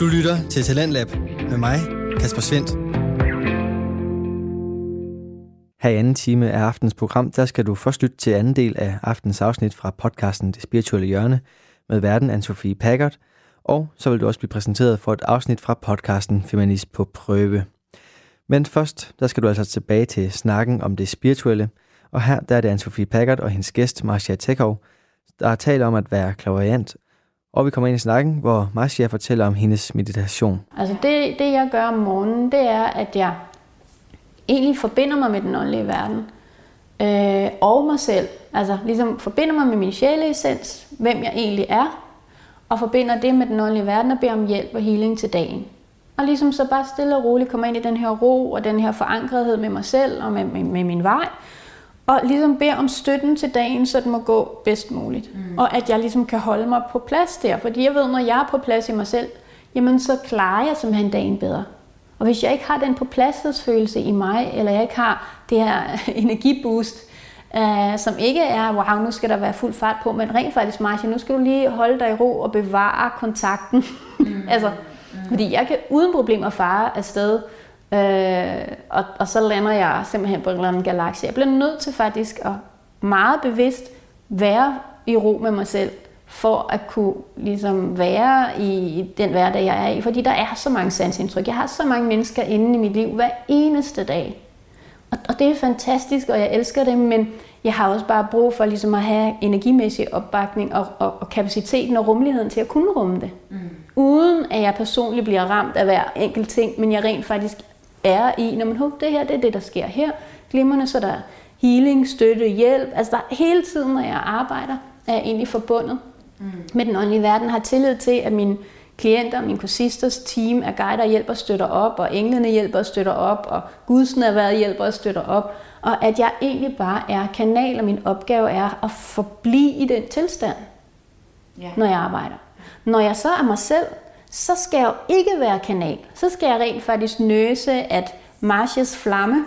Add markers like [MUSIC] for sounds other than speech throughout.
Du lytter til Talentlab med mig, Kasper Svendt. Her i anden time af aftens program, der skal du først lytte til anden del af aftens afsnit fra podcasten Det Spirituelle Hjørne med verden anne Sofie Packard, og så vil du også blive præsenteret for et afsnit fra podcasten Feminist på prøve. Men først, der skal du altså tilbage til snakken om det spirituelle, og her der er det Anne-Sophie Packard og hendes gæst Marcia Tekov, der taler om at være klaverant og vi kommer ind i snakken, hvor Marcia fortæller om hendes meditation. Altså det, det jeg gør om morgenen, det er, at jeg egentlig forbinder mig med den åndelige verden. Øh, og mig selv. Altså ligesom forbinder mig med min sjæleessens, hvem jeg egentlig er. Og forbinder det med den åndelige verden og beder om hjælp og healing til dagen. Og ligesom så bare stille og roligt kommer ind i den her ro og den her forankrethed med mig selv og med, med, med min vej og ligesom beder om støtten til dagen, så den må gå bedst muligt. Mm. Og at jeg ligesom kan holde mig på plads der, fordi jeg ved, når jeg er på plads i mig selv, jamen så klarer jeg simpelthen dagen bedre. Og hvis jeg ikke har den på pladshedsfølelse i mig, eller jeg ikke har det her [LAUGHS] energiboost, uh, som ikke er, wow, nu skal der være fuld fart på, men rent faktisk, Marcia, nu skal du lige holde dig i ro og bevare kontakten. Mm. [LAUGHS] altså, mm. Fordi jeg kan uden problemer fare afsted, Øh, og, og så lander jeg simpelthen på en eller anden galakse. Jeg bliver nødt til faktisk at meget bevidst være i ro med mig selv, for at kunne ligesom være i den hverdag, jeg er i. Fordi der er så mange sansindtryk. Jeg har så mange mennesker inde i mit liv hver eneste dag. Og, og det er fantastisk, og jeg elsker det, men jeg har også bare brug for ligesom at have energimæssig opbakning og, og, og kapaciteten og rummeligheden til at kunne rumme det. Mm. Uden at jeg personligt bliver ramt af hver enkelt ting, men jeg rent faktisk er i, når man håber, det her det er det, der sker her. Glimmerne, så der er healing, støtte, hjælp. Altså der hele tiden, når jeg arbejder, er jeg egentlig forbundet mm. med den åndelige verden. Har tillid til, at mine klienter, min kursisters team er guider, hjælper og støtter op, og englene hjælper og støtter op, og gudsnærværet hjælper og støtter op. Og at jeg egentlig bare er kanal, og min opgave er at forblive i den tilstand, yeah. når jeg arbejder. Når jeg så er mig selv, så skal jeg jo ikke være kanal. Så skal jeg rent faktisk nøse, at Marshes flamme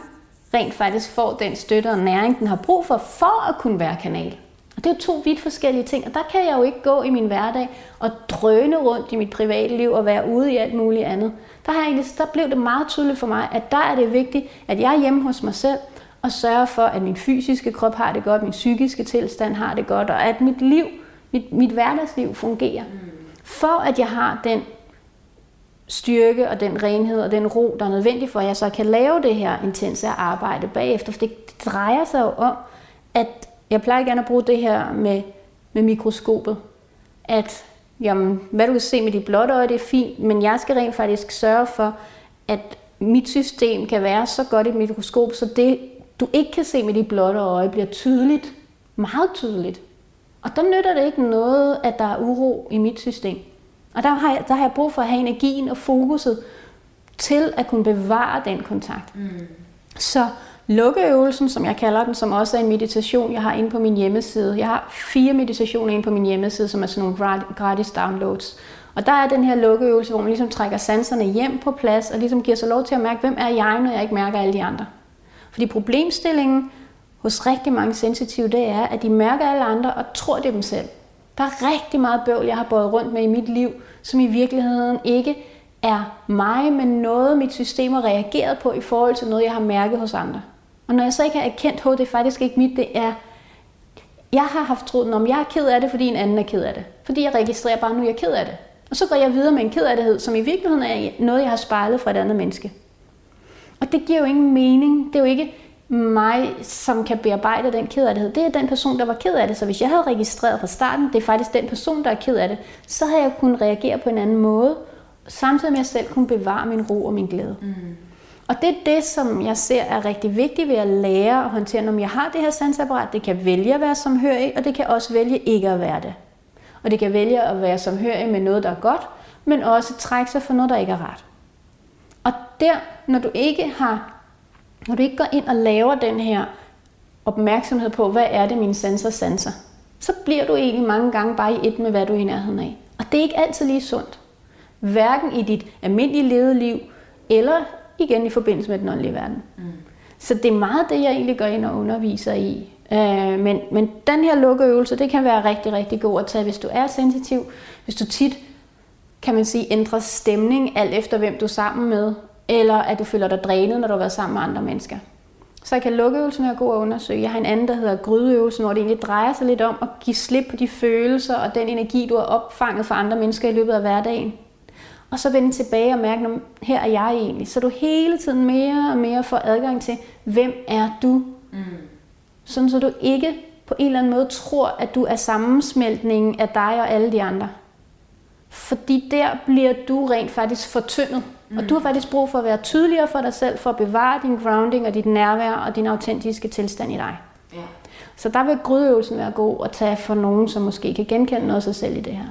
rent faktisk får den støtte og næring, den har brug for, for at kunne være kanal. Og det er jo to vidt forskellige ting, og der kan jeg jo ikke gå i min hverdag og drøne rundt i mit private liv og være ude i alt muligt andet. Der, har jeg egentlig, der blev det meget tydeligt for mig, at der er det vigtigt, at jeg er hjemme hos mig selv og sørger for, at min fysiske krop har det godt, min psykiske tilstand har det godt, og at mit liv, mit, mit hverdagsliv fungerer. Mm. For at jeg har den styrke og den renhed og den ro, der er nødvendig for, at jeg så kan lave det her intense arbejde bagefter. For det, det drejer sig jo om, at jeg plejer gerne at bruge det her med, med mikroskopet. At jamen, hvad du kan se med dit blotte øje, det er fint, men jeg skal rent faktisk sørge for, at mit system kan være så godt et mikroskop, så det, du ikke kan se med dit blotte øje, bliver tydeligt, meget tydeligt. Og der nytter det ikke noget, at der er uro i mit system. Og der har, jeg, der har jeg brug for at have energien og fokuset til at kunne bevare den kontakt. Mm. Så lukkeøvelsen, som jeg kalder den, som også er en meditation, jeg har inde på min hjemmeside. Jeg har fire meditationer inde på min hjemmeside, som er sådan nogle gratis downloads. Og der er den her lukkeøvelse, hvor man ligesom trækker sanserne hjem på plads, og ligesom giver sig lov til at mærke, hvem er jeg, når jeg ikke mærker alle de andre. Fordi problemstillingen hos rigtig mange sensitive, det er, at de mærker alle andre og tror det er dem selv. Der er rigtig meget bøvl, jeg har båret rundt med i mit liv, som i virkeligheden ikke er mig, men noget, mit system har reageret på i forhold til noget, jeg har mærket hos andre. Og når jeg så ikke har erkendt, at det er faktisk ikke mit, det er, jeg har haft troen om jeg er ked af det, fordi en anden er ked af det. Fordi jeg registrerer bare, nu jeg er ked af det. Og så går jeg videre med en ked af det, som i virkeligheden er noget, jeg har spejlet fra et andet menneske. Og det giver jo ingen mening. Det er jo ikke, mig, som kan bearbejde den kederlighed, det er den person, der var ked af det. Så hvis jeg havde registreret fra starten, det er faktisk den person, der er ked af det, så havde jeg kunnet reagere på en anden måde, samtidig med at jeg selv kunne bevare min ro og min glæde. Mm. Og det er det, som jeg ser er rigtig vigtigt ved at lære at håndtere, når jeg har det her sansapparat. Det kan vælge at være samhørig, og det kan også vælge ikke at være det. Og det kan vælge at være samhørig med noget, der er godt, men også trække sig for noget, der ikke er rart. Og der, når du ikke har når du ikke går ind og laver den her opmærksomhed på, hvad er det, mine sanser sanser, så bliver du egentlig mange gange bare i et med, hvad du er i nærheden af. Og det er ikke altid lige sundt. Hverken i dit almindelige levede liv, eller igen i forbindelse med den åndelige verden. Mm. Så det er meget det, jeg egentlig går ind og underviser i. Øh, men, men den her lukkeøvelse, det kan være rigtig, rigtig god at tage, hvis du er sensitiv, hvis du tit kan man sige, ændrer stemning alt efter, hvem du er sammen med, eller at du føler dig drænet, når du har været sammen med andre mennesker. Så jeg kan lukkeøvelsen være god at undersøge. Jeg har en anden, der hedder grydeøvelsen, hvor det egentlig drejer sig lidt om at give slip på de følelser og den energi, du har opfanget for andre mennesker i løbet af hverdagen. Og så vende tilbage og mærke, at her er jeg egentlig. Så du hele tiden mere og mere får adgang til, hvem er du? Mm. Sådan så du ikke på en eller anden måde tror, at du er sammensmeltningen af dig og alle de andre. Fordi der bliver du rent faktisk fortyndet. Mm. Og du har faktisk brug for at være tydeligere for dig selv, for at bevare din grounding og dit nærvær og din autentiske tilstand i dig. Ja. Så der vil grydeøvelsen være god at tage for nogen, som måske kan genkende noget af sig selv i det her.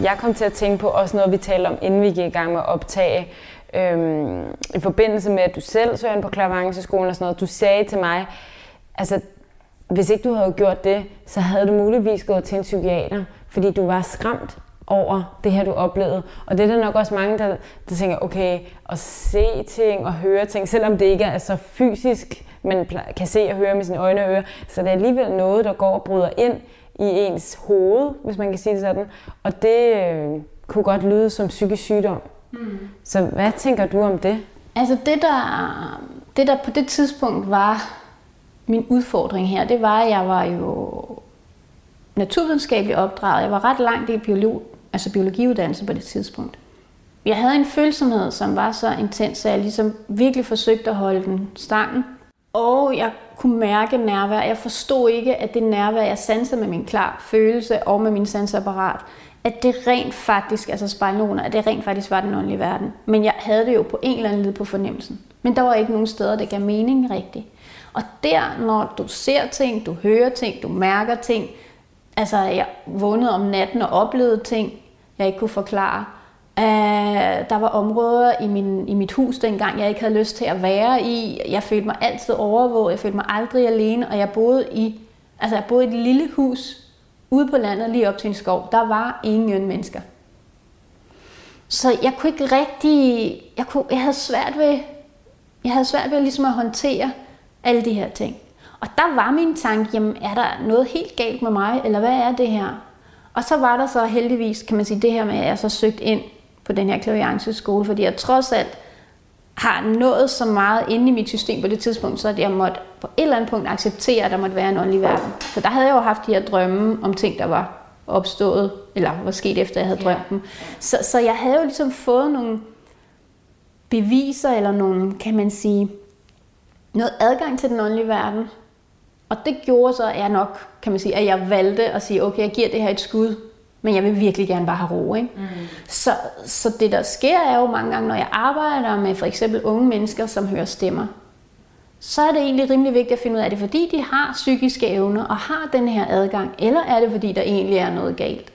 Jeg kom til at tænke på også noget, vi talte om, inden vi gik i gang med at optage, øhm, i forbindelse med, at du selv søger ind på klaveranceskolen og sådan noget. Du sagde til mig, altså, hvis ikke du havde gjort det, så havde du muligvis gået til en psykiater, fordi du var skræmt over det her, du oplevede. Og det er der nok også mange, der, der tænker, okay, at se ting og høre ting, selvom det ikke er så fysisk, man kan se og høre med sine øjne og ører, så det er alligevel noget, der går og bryder ind i ens hoved, hvis man kan sige det sådan. Og det øh, kunne godt lyde som psykisk sygdom. Mm. Så hvad tænker du om det? Altså det der, det der på det tidspunkt var min udfordring her, det var, at jeg var jo naturvidenskabeligt opdraget. Jeg var ret langt i biolog, altså biologiuddannelse på det tidspunkt. Jeg havde en følsomhed, som var så intens, at jeg ligesom virkelig forsøgte at holde den stangen. Og jeg kunne mærke nærvær. Jeg forstod ikke, at det nærvær, jeg sansede med min klar følelse og med min sansapparat, at det rent faktisk, altså spejlnoner, at det rent faktisk var den åndelige verden. Men jeg havde det jo på en eller anden led på fornemmelsen. Men der var ikke nogen steder, der gav mening rigtigt. Og der, når du ser ting, du hører ting, du mærker ting, altså jeg vågnede om natten og oplevede ting, jeg ikke kunne forklare, Uh, der var områder i, min, i mit hus dengang, jeg ikke havde lyst til at være i. Jeg følte mig altid overvåget, jeg følte mig aldrig alene, og jeg boede i, altså jeg boede i et lille hus ude på landet lige op til en skov. Der var ingen mennesker. Så jeg kunne ikke rigtig, jeg, kunne, jeg havde svært ved, jeg havde svært ved ligesom at håndtere alle de her ting. Og der var min tanke, jamen er der noget helt galt med mig, eller hvad er det her? Og så var der så heldigvis, kan man sige, det her med, at jeg så søgte ind på den her klavianceskole, fordi jeg trods alt har nået så meget inde i mit system på det tidspunkt, så at jeg måtte på et eller andet punkt acceptere, at der måtte være en åndelig verden. For der havde jeg jo haft de her drømme om ting, der var opstået, eller var sket efter, jeg havde drømt ja. dem. Så, så jeg havde jo ligesom fået nogle beviser, eller nogle, kan man sige, noget adgang til den åndelige verden. Og det gjorde så, at jeg nok, kan man sige, at jeg valgte at sige, okay, jeg giver det her et skud men jeg vil virkelig gerne bare have ro. Ikke? Mm. Så, så det der sker er jo mange gange, når jeg arbejder med for eksempel unge mennesker, som hører stemmer, så er det egentlig rimelig vigtigt at finde ud af, er det fordi de har psykiske evner og har den her adgang, eller er det fordi der egentlig er noget galt?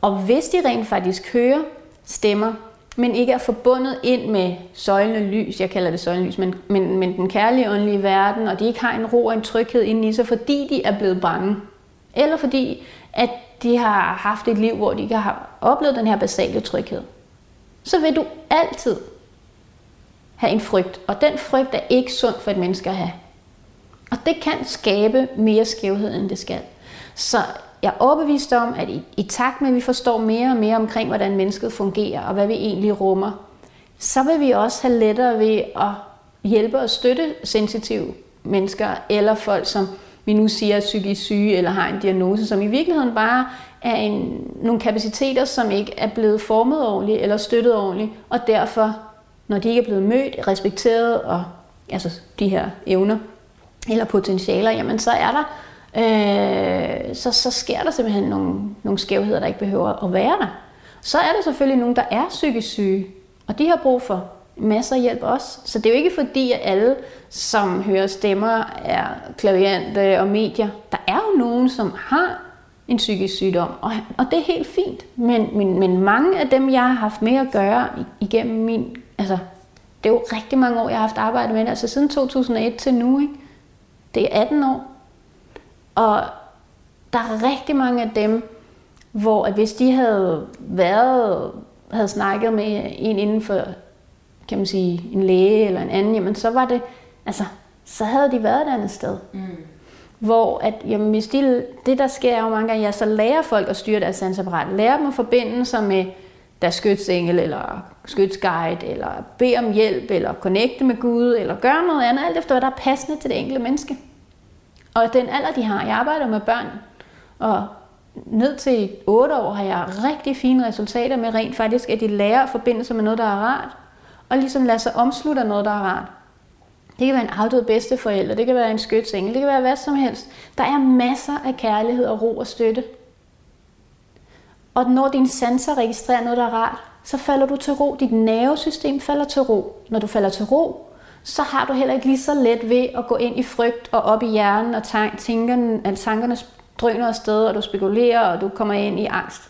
Og hvis de rent faktisk hører stemmer, men ikke er forbundet ind med søjlende lys, jeg kalder det søjlende lys, men, men, men den kærlige åndelige verden, og de ikke har en ro og en tryghed inde i sig, fordi de er blevet bange, eller fordi at de har haft et liv, hvor de ikke har oplevet den her basale tryghed, så vil du altid have en frygt. Og den frygt er ikke sund for et menneske at have. Og det kan skabe mere skævhed, end det skal. Så jeg er overbevist om, at i, i takt med, at vi forstår mere og mere omkring, hvordan mennesket fungerer, og hvad vi egentlig rummer, så vil vi også have lettere ved at hjælpe og støtte sensitive mennesker, eller folk, som vi nu siger er psykisk syge eller har en diagnose, som i virkeligheden bare er en, nogle kapaciteter, som ikke er blevet formet ordentligt eller støttet ordentligt, og derfor, når de ikke er blevet mødt, respekteret og altså de her evner eller potentialer, jamen så er der øh, så, så sker der simpelthen nogle, nogle skævheder, der ikke behøver at være der. Så er der selvfølgelig nogen, der er psykisk syge, og de har brug for masser af hjælp også. Så det er jo ikke fordi, at alle, som hører stemmer, er klaviante og medier. Der er jo nogen, som har en psykisk sygdom, og, og det er helt fint. Men, men, men mange af dem, jeg har haft med at gøre igennem min... Altså, det er jo rigtig mange år, jeg har haft arbejde med det. Altså siden 2001 til nu, ikke? Det er 18 år. Og der er rigtig mange af dem, hvor at hvis de havde været, havde snakket med en inden for kan man sige, en læge eller en anden, jamen så var det, altså, så havde de været et andet sted. Mm. Hvor at, jamen, hvis de, det, der sker jo mange gange, jeg så lærer folk at styre deres sansapparat. Lærer dem at forbinde sig med deres skytsengel, eller skytsguide, eller bede om hjælp, eller connecte med Gud, eller gøre noget andet, alt efter hvad der er passende til det enkelte menneske. Og den alder, de har, jeg arbejder med børn, og ned til 8 år har jeg rigtig fine resultater med rent faktisk, at de lærer at forbinde sig med noget, der er rart, og ligesom lade sig omslutte af noget, der er rart. Det kan være en afdød bedsteforælder, det kan være en skytsengel, det kan være hvad som helst. Der er masser af kærlighed og ro og støtte. Og når dine sanser registrerer noget, der er rart, så falder du til ro. Dit nervesystem falder til ro. Når du falder til ro, så har du heller ikke lige så let ved at gå ind i frygt og op i hjernen, og tankerne, at tankerne drøner afsted, og du spekulerer, og du kommer ind i angst.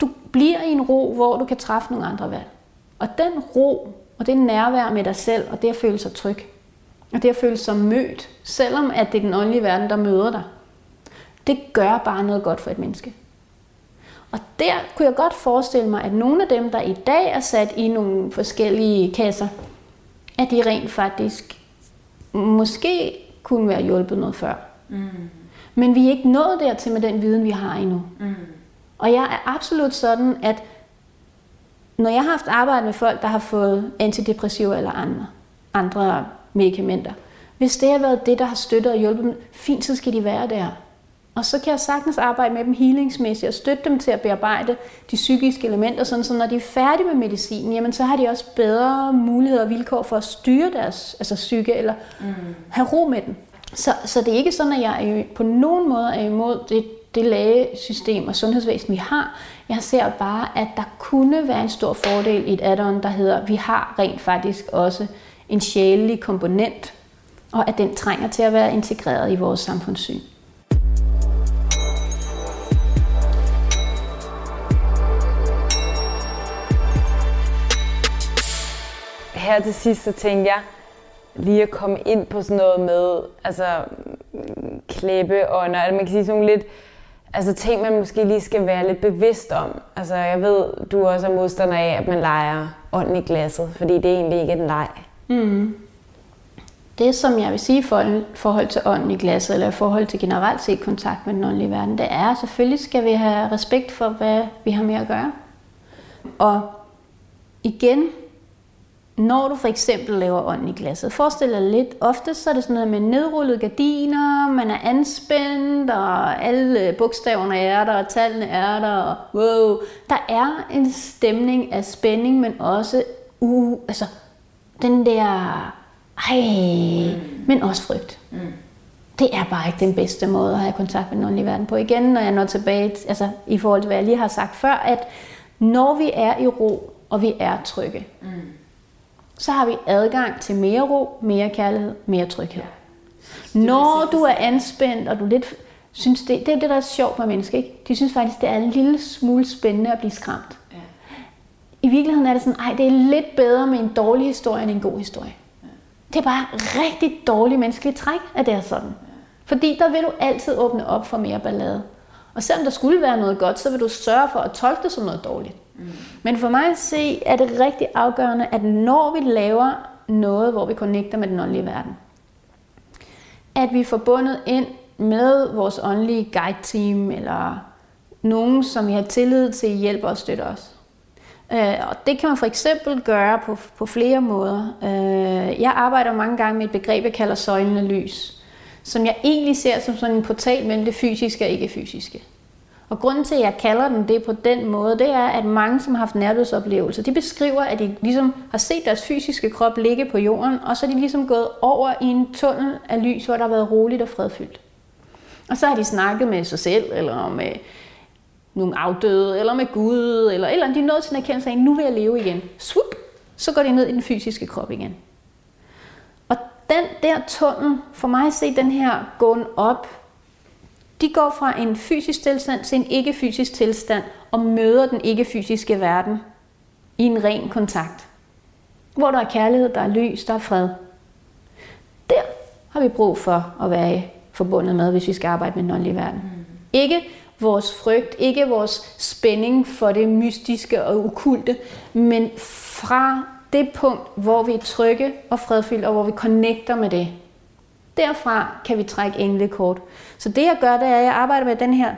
Du bliver i en ro, hvor du kan træffe nogle andre valg. Og den ro, og det nærvær med dig selv, og det at føle sig tryg, og det at føle sig mødt, selvom at det er den åndelige verden, der møder dig, det gør bare noget godt for et menneske. Og der kunne jeg godt forestille mig, at nogle af dem, der i dag er sat i nogle forskellige kasser, at de rent faktisk måske kunne være hjulpet noget før. Mm. Men vi er ikke nået dertil med den viden, vi har endnu. Mm. Og jeg er absolut sådan, at når jeg har haft arbejde med folk, der har fået antidepressiver eller andre, andre medicamenter, hvis det har været det, der har støttet og hjulpet dem, fint, så skal de være der. Og så kan jeg sagtens arbejde med dem healingsmæssigt og støtte dem til at bearbejde de psykiske elementer, sådan så når de er færdige med medicinen, jamen så har de også bedre muligheder og vilkår for at styre deres altså psyke eller mm. have ro med den. Så, så det er ikke sådan, at jeg på nogen måde er imod det, det lægesystem og sundhedsvæsen, vi har. Jeg ser bare, at der kunne være en stor fordel i et add-on, der hedder, at vi har rent faktisk også en sjælelig komponent, og at den trænger til at være integreret i vores samfundssyn. Her til sidst, så tænkte jeg, lige at komme ind på sådan noget med, altså klæbe og man kan sige sådan lidt, altså ting, man måske lige skal være lidt bevidst om. Altså jeg ved, du også er modstander af, at man leger ånden i glasset, fordi det er egentlig ikke en leg. Mm. Det, som jeg vil sige i forhold til ånden i glasset, eller i forhold til generelt set kontakt med den åndelige verden, det er, at selvfølgelig skal vi have respekt for, hvad vi har med at gøre. Og igen, når du for eksempel laver ånd i glasset, forestil dig lidt, ofte så er det sådan noget med nedrullede gardiner, man er anspændt, og alle bogstaverne er der, og tallene er der, og wow. Der er en stemning af spænding, men også uh, altså, den der, ej, mm. men også frygt. Mm. Det er bare ikke den bedste måde at have kontakt med den åndelige verden på. Igen, når jeg når tilbage, altså i forhold til, hvad jeg lige har sagt før, at når vi er i ro, og vi er trygge, mm så har vi adgang til mere ro, mere kærlighed, mere tryghed. Ja. Når du er anspændt, og du lidt synes, det, det er det, der er sjovt med mennesker, ikke? De synes faktisk, det er en lille smule spændende at blive skræmt. Ja. I virkeligheden er det sådan, ej, det er lidt bedre med en dårlig historie end en god historie. Ja. Det er bare rigtig dårligt menneskeligt træk, at det er sådan. Ja. Fordi der vil du altid åbne op for mere ballade. Og selvom der skulle være noget godt, så vil du sørge for at tolke det som noget dårligt. Mm. Men for mig at se, er det rigtig afgørende, at når vi laver noget, hvor vi connecter med den åndelige verden, at vi er forbundet ind med vores åndelige guide-team, eller nogen, som vi har tillid til, hjælper og støtter os. Øh, og det kan man for eksempel gøre på, på flere måder. Øh, jeg arbejder mange gange med et begreb, jeg kalder søjlende lys, som jeg egentlig ser som sådan en portal mellem det fysiske og ikke-fysiske. Og grunden til, at jeg kalder den det på den måde, det er, at mange, som har haft nærdødsoplevelser, de beskriver, at de ligesom har set deres fysiske krop ligge på jorden, og så er de ligesom gået over i en tunnel af lys, hvor der har været roligt og fredfyldt. Og så har de snakket med sig selv, eller med nogle afdøde, eller med Gud, eller eller de er nået til en erkendelse af, nu vil jeg leve igen. Swoop, så går de ned i den fysiske krop igen. Og den der tunnel, for mig at se den her gåen op de går fra en fysisk tilstand til en ikke-fysisk tilstand og møder den ikke-fysiske verden i en ren kontakt. Hvor der er kærlighed, der er lys, der er fred. Der har vi brug for at være forbundet med, hvis vi skal arbejde med den åndelige verden. Ikke vores frygt, ikke vores spænding for det mystiske og ukulte, men fra det punkt, hvor vi er trygge og fredfyldte, og hvor vi connecter med det, Derfra kan vi trække englekort. Så det jeg gør, det er, at jeg arbejder med den her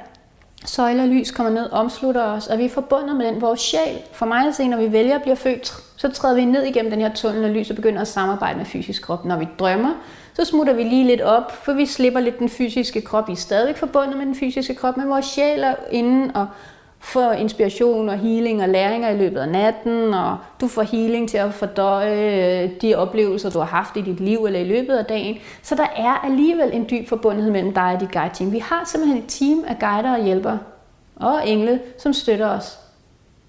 søjle lys kommer ned, omslutter os, og vi er forbundet med den. Vores sjæl, for mig at se, når vi vælger at blive født, så træder vi ned igennem den her tunnel af lys og begynder at samarbejde med fysisk krop. Når vi drømmer, så smutter vi lige lidt op, for vi slipper lidt den fysiske krop. Vi er stadig forbundet med den fysiske krop, men vores sjæl er inde og får inspiration og healing og læringer i løbet af natten, og du får healing til at fordøje øh, de oplevelser, du har haft i dit liv eller i løbet af dagen. Så der er alligevel en dyb forbundethed mellem dig og dit guide-team. Vi har simpelthen et team af guider og hjælpere og engle, som støtter os.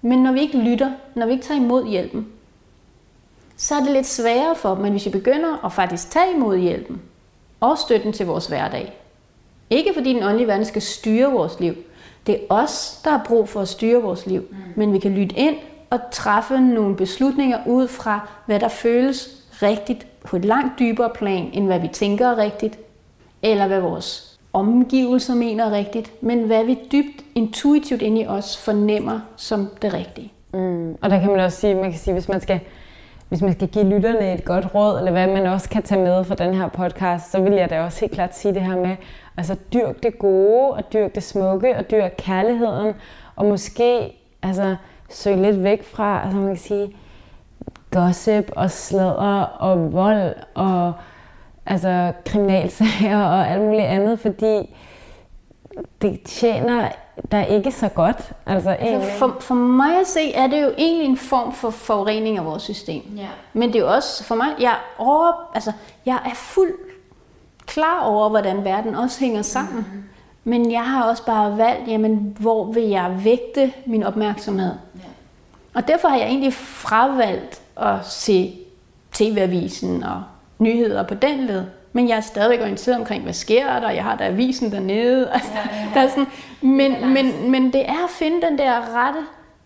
Men når vi ikke lytter, når vi ikke tager imod hjælpen, så er det lidt sværere for dem, men hvis vi begynder at faktisk tage imod hjælpen og støtten til vores hverdag, ikke fordi den åndelige verden skal styre vores liv, det er os, der har brug for at styre vores liv. Mm. Men vi kan lytte ind og træffe nogle beslutninger ud fra, hvad der føles rigtigt på et langt dybere plan, end hvad vi tænker er rigtigt, eller hvad vores omgivelser mener er rigtigt, men hvad vi dybt intuitivt ind i os fornemmer som det rigtige. Mm. Og der kan man også sige, man kan sige, hvis man skal hvis man skal give lytterne et godt råd, eller hvad man også kan tage med fra den her podcast, så vil jeg da også helt klart sige det her med, altså dyrk det gode, og dyrk det smukke, og dyrk kærligheden, og måske altså, søg lidt væk fra, altså man kan sige, gossip og sladder og vold og altså kriminalsager og alt muligt andet, fordi det tjener der ikke så godt. Altså, altså for, for mig at se, er det jo egentlig en form for forurening af vores system. Ja. Men det er jo også, for mig, jeg, over, altså, jeg er fuldt klar over, hvordan verden også hænger sammen. Mm-hmm. Men jeg har også bare valgt, jamen, hvor vil jeg vægte min opmærksomhed. Ja. Og derfor har jeg egentlig fravalgt at se TV-avisen og nyheder på den led. Men jeg er stadig orienteret omkring, hvad sker der. Jeg har der avisen dernede. Altså, ja, ja, ja. Der er sådan, men, men, men det er at finde den der rette,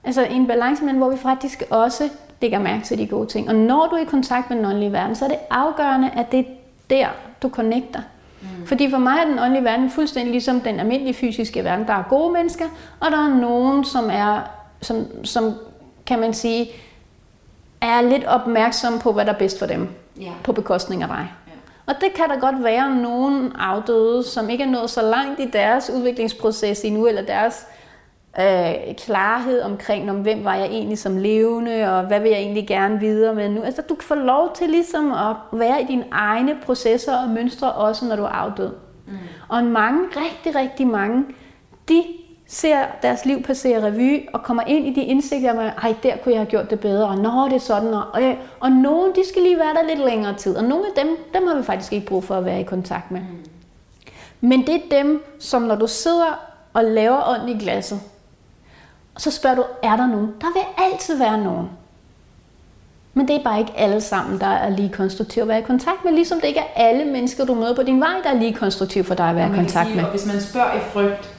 altså en balance, men hvor vi faktisk også lægger mærke til de gode ting. Og når du er i kontakt med den åndelige verden, så er det afgørende, at det er der, du connecter. Mm. Fordi for mig er den åndelige verden fuldstændig ligesom den almindelige fysiske verden. Der er gode mennesker, og der er nogen, som er, som, som kan man sige, er lidt opmærksom på, hvad der er bedst for dem. Yeah. På bekostning af dig. Og det kan der godt være nogen afdøde, som ikke er nået så langt i deres udviklingsproces endnu, eller deres øh, klarhed omkring, om hvem var jeg egentlig som levende, og hvad vil jeg egentlig gerne videre med nu. Altså, du kan få lov til ligesom at være i dine egne processer og mønstre, også når du er afdød. Mm. Og mange, rigtig, rigtig mange, de ser deres liv passere revy og kommer ind i de indsigter med, ej, der kunne jeg have gjort det bedre, og når det er sådan, og, og, og nogen, de skal lige være der lidt længere tid, og nogle af dem, dem har vi faktisk ikke brug for at være i kontakt med. Men det er dem, som når du sidder og laver ånd i glasset, så spørger du, er der nogen? Der vil altid være nogen. Men det er bare ikke alle sammen, der er lige konstruktive at være i kontakt med, ligesom det ikke er alle mennesker, du møder på din vej, der er lige konstruktive for dig at være i kontakt sige, med. Og hvis man spørger i frygt,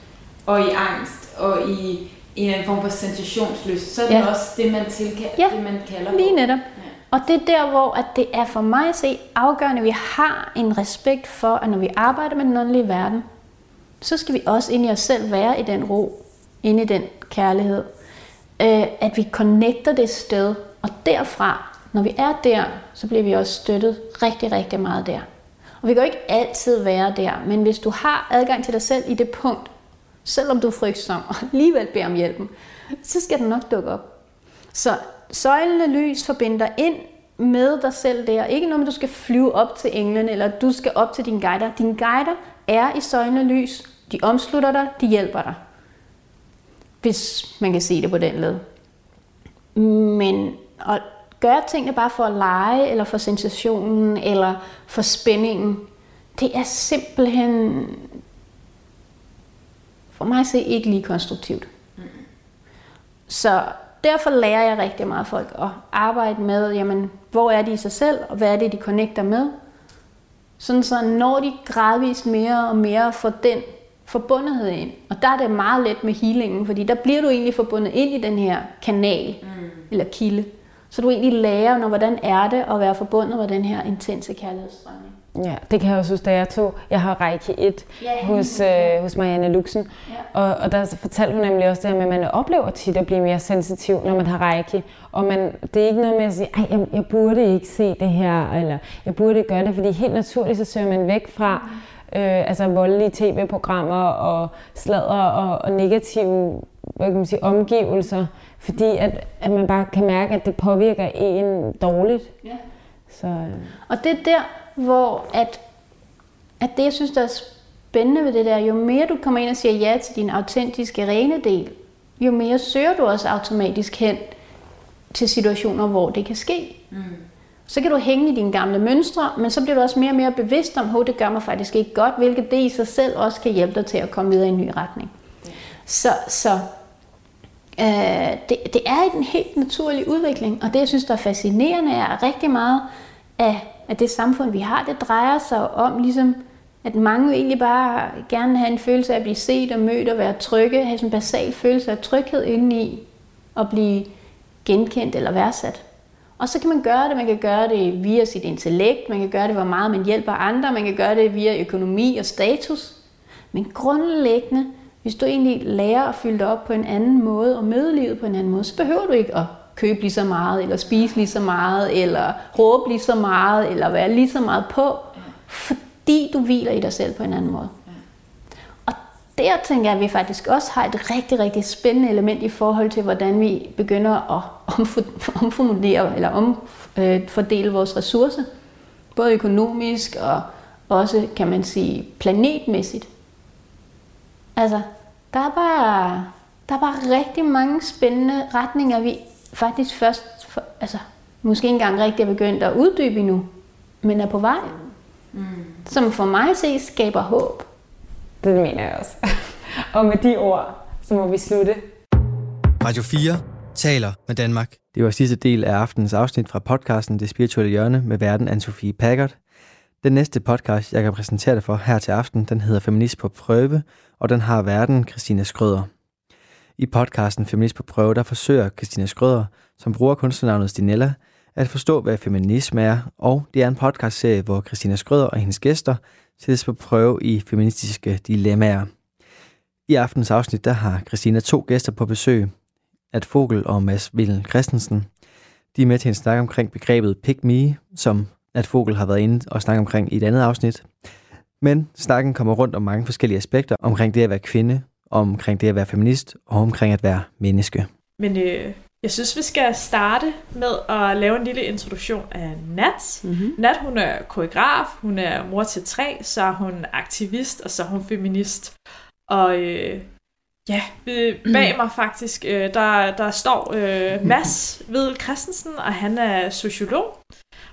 og i angst og i en eller anden form for sensationsløs, så er det ja. også det, man, tilkalder, ja. det, man kalder lige netop. Ja. Og det er der, hvor at det er for mig at se afgørende, at vi har en respekt for, at når vi arbejder med den åndelige verden, så skal vi også ind i os selv være i den ro, ind i den kærlighed. Øh, at vi connecter det sted, og derfra, når vi er der, så bliver vi også støttet rigtig, rigtig meget der. Og vi kan jo ikke altid være der, men hvis du har adgang til dig selv i det punkt, selvom du er frygtsom og alligevel beder om hjælpen, så skal den nok dukke op. Så søjlen af lys forbinder ind med dig selv der. Ikke noget med, du skal flyve op til englen, eller du skal op til din guider. Din guider er i søjlen af lys. De omslutter dig, de hjælper dig. Hvis man kan se det på den led. Men at gøre tingene bare for at lege, eller for sensationen, eller for spændingen, det er simpelthen for mig at se ikke lige konstruktivt. Mm. Så derfor lærer jeg rigtig meget folk at arbejde med, jamen, hvor er de i sig selv, og hvad er det, de connecter med. Sådan så når de gradvist mere og mere får den forbundethed ind. Og der er det meget let med healingen, fordi der bliver du egentlig forbundet ind i den her kanal, mm. eller kilde. Så du egentlig lærer, når, hvordan er det at være forbundet med den her intense kærlighedsstrømning. Ja, det kan jeg også huske, da jeg tog. Jeg har Reiki 1 ja, hos, øh, hos Marianne Luxen. Ja. Og, og der fortalte hun nemlig også det her med, at man oplever tit at blive mere sensitiv, når man har Reiki. Og man, det er ikke noget med at sige, at jeg, jeg burde ikke se det her, eller jeg burde ikke gøre det, fordi helt naturligt så søger man væk fra øh, altså voldelige tv-programmer og sladder og, og negative hvad kan man sige, omgivelser, fordi at, at man bare kan mærke, at det påvirker en dårligt. Ja. Så, øh. Og det er der, hvor at, at det, jeg synes, der er spændende ved det der, jo mere du kommer ind og siger ja til din autentiske rene del, jo mere søger du også automatisk hen til situationer, hvor det kan ske. Mm. Så kan du hænge i dine gamle mønstre, men så bliver du også mere og mere bevidst om, at det gør mig faktisk ikke godt, hvilket det i sig selv også kan hjælpe dig til at komme videre i en ny retning. Så, så øh, det, det er en helt naturlig udvikling, og det, jeg synes, der er fascinerende, er rigtig meget af, at det samfund, vi har, det drejer sig om ligesom, at mange egentlig bare gerne have en følelse af at blive set og mødt og være trygge, have sådan en basal følelse af tryghed indeni og blive genkendt eller værdsat. Og så kan man gøre det. Man kan gøre det via sit intellekt, man kan gøre det, hvor meget man hjælper andre, man kan gøre det via økonomi og status. Men grundlæggende, hvis du egentlig lærer at fylde op på en anden måde og møde livet på en anden måde, så behøver du ikke at købe lige så meget, eller spise lige så meget, eller råbe lige så meget, eller være lige så meget på, fordi du hviler i dig selv på en anden måde. Og der tænker jeg, at vi faktisk også har et rigtig, rigtig spændende element i forhold til, hvordan vi begynder at omformulere eller omfordele øh, vores ressourcer, både økonomisk og også, kan man sige, planetmæssigt. Altså, der er bare, der er bare rigtig mange spændende retninger, vi faktisk først, for, altså, måske ikke engang rigtig er begyndt at uddybe endnu, men er på vej. Mm. Som for mig se skaber håb. Det mener jeg også. [LAUGHS] og med de ord, så må vi slutte. Radio 4 taler med Danmark. Det var sidste del af aftenens afsnit fra podcasten Det Spirituelle Hjørne med verden Anne-Sophie Packard. Den næste podcast, jeg kan præsentere dig for her til aften, den hedder Feminist på prøve, og den har verden Christina Skrøder. I podcasten Feminist på prøve, der forsøger Christina Skrøder, som bruger kunstnernavnet Stinella, at forstå, hvad feminisme er, og det er en podcastserie, hvor Christina Skrøder og hendes gæster sættes på prøve i feministiske dilemmaer. I aftens afsnit, der har Christina to gæster på besøg, at Fogel og Mads Villen Christensen. De er med til en snak omkring begrebet pick me, som at Fogel har været inde og snakke omkring i et andet afsnit. Men snakken kommer rundt om mange forskellige aspekter omkring det at være kvinde, omkring det at være feminist og omkring at være menneske. Men øh, jeg synes, vi skal starte med at lave en lille introduktion af Nat. Mm-hmm. Nat, hun er koreograf, hun er mor til tre, så er hun aktivist, og så er hun feminist. Og øh, ja, bag mig faktisk, øh, der, der står øh, [LAUGHS] Mads Vedel Christensen, og han er sociolog.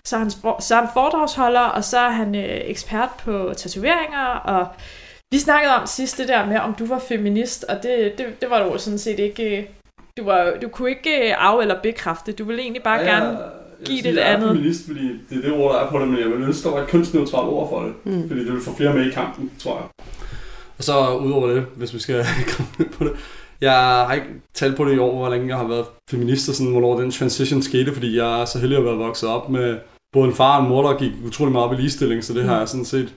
Så er han, så er han foredragsholder, og så er han øh, ekspert på tatoveringer, og vi snakkede om sidst det der med, om du var feminist, og det, det, det var du sådan set ikke... Du, var, du kunne ikke af- eller bekræfte. Du ville egentlig bare ja, gerne give det et andet. Jeg er feminist, fordi det er det ord, der er på det, men jeg vil ønske, der var et kunstneutralt ord for det. Mm. Fordi det vil få flere med i kampen, tror jeg. Og så udover det, hvis vi skal [LAUGHS] komme på det. Jeg har ikke talt på det i år, hvor længe jeg har været feminist, og sådan, hvornår den transition skete, fordi jeg er så heldig at være vokset op med både en far og en mor, der gik utrolig meget op i ligestilling, så det mm. har jeg sådan set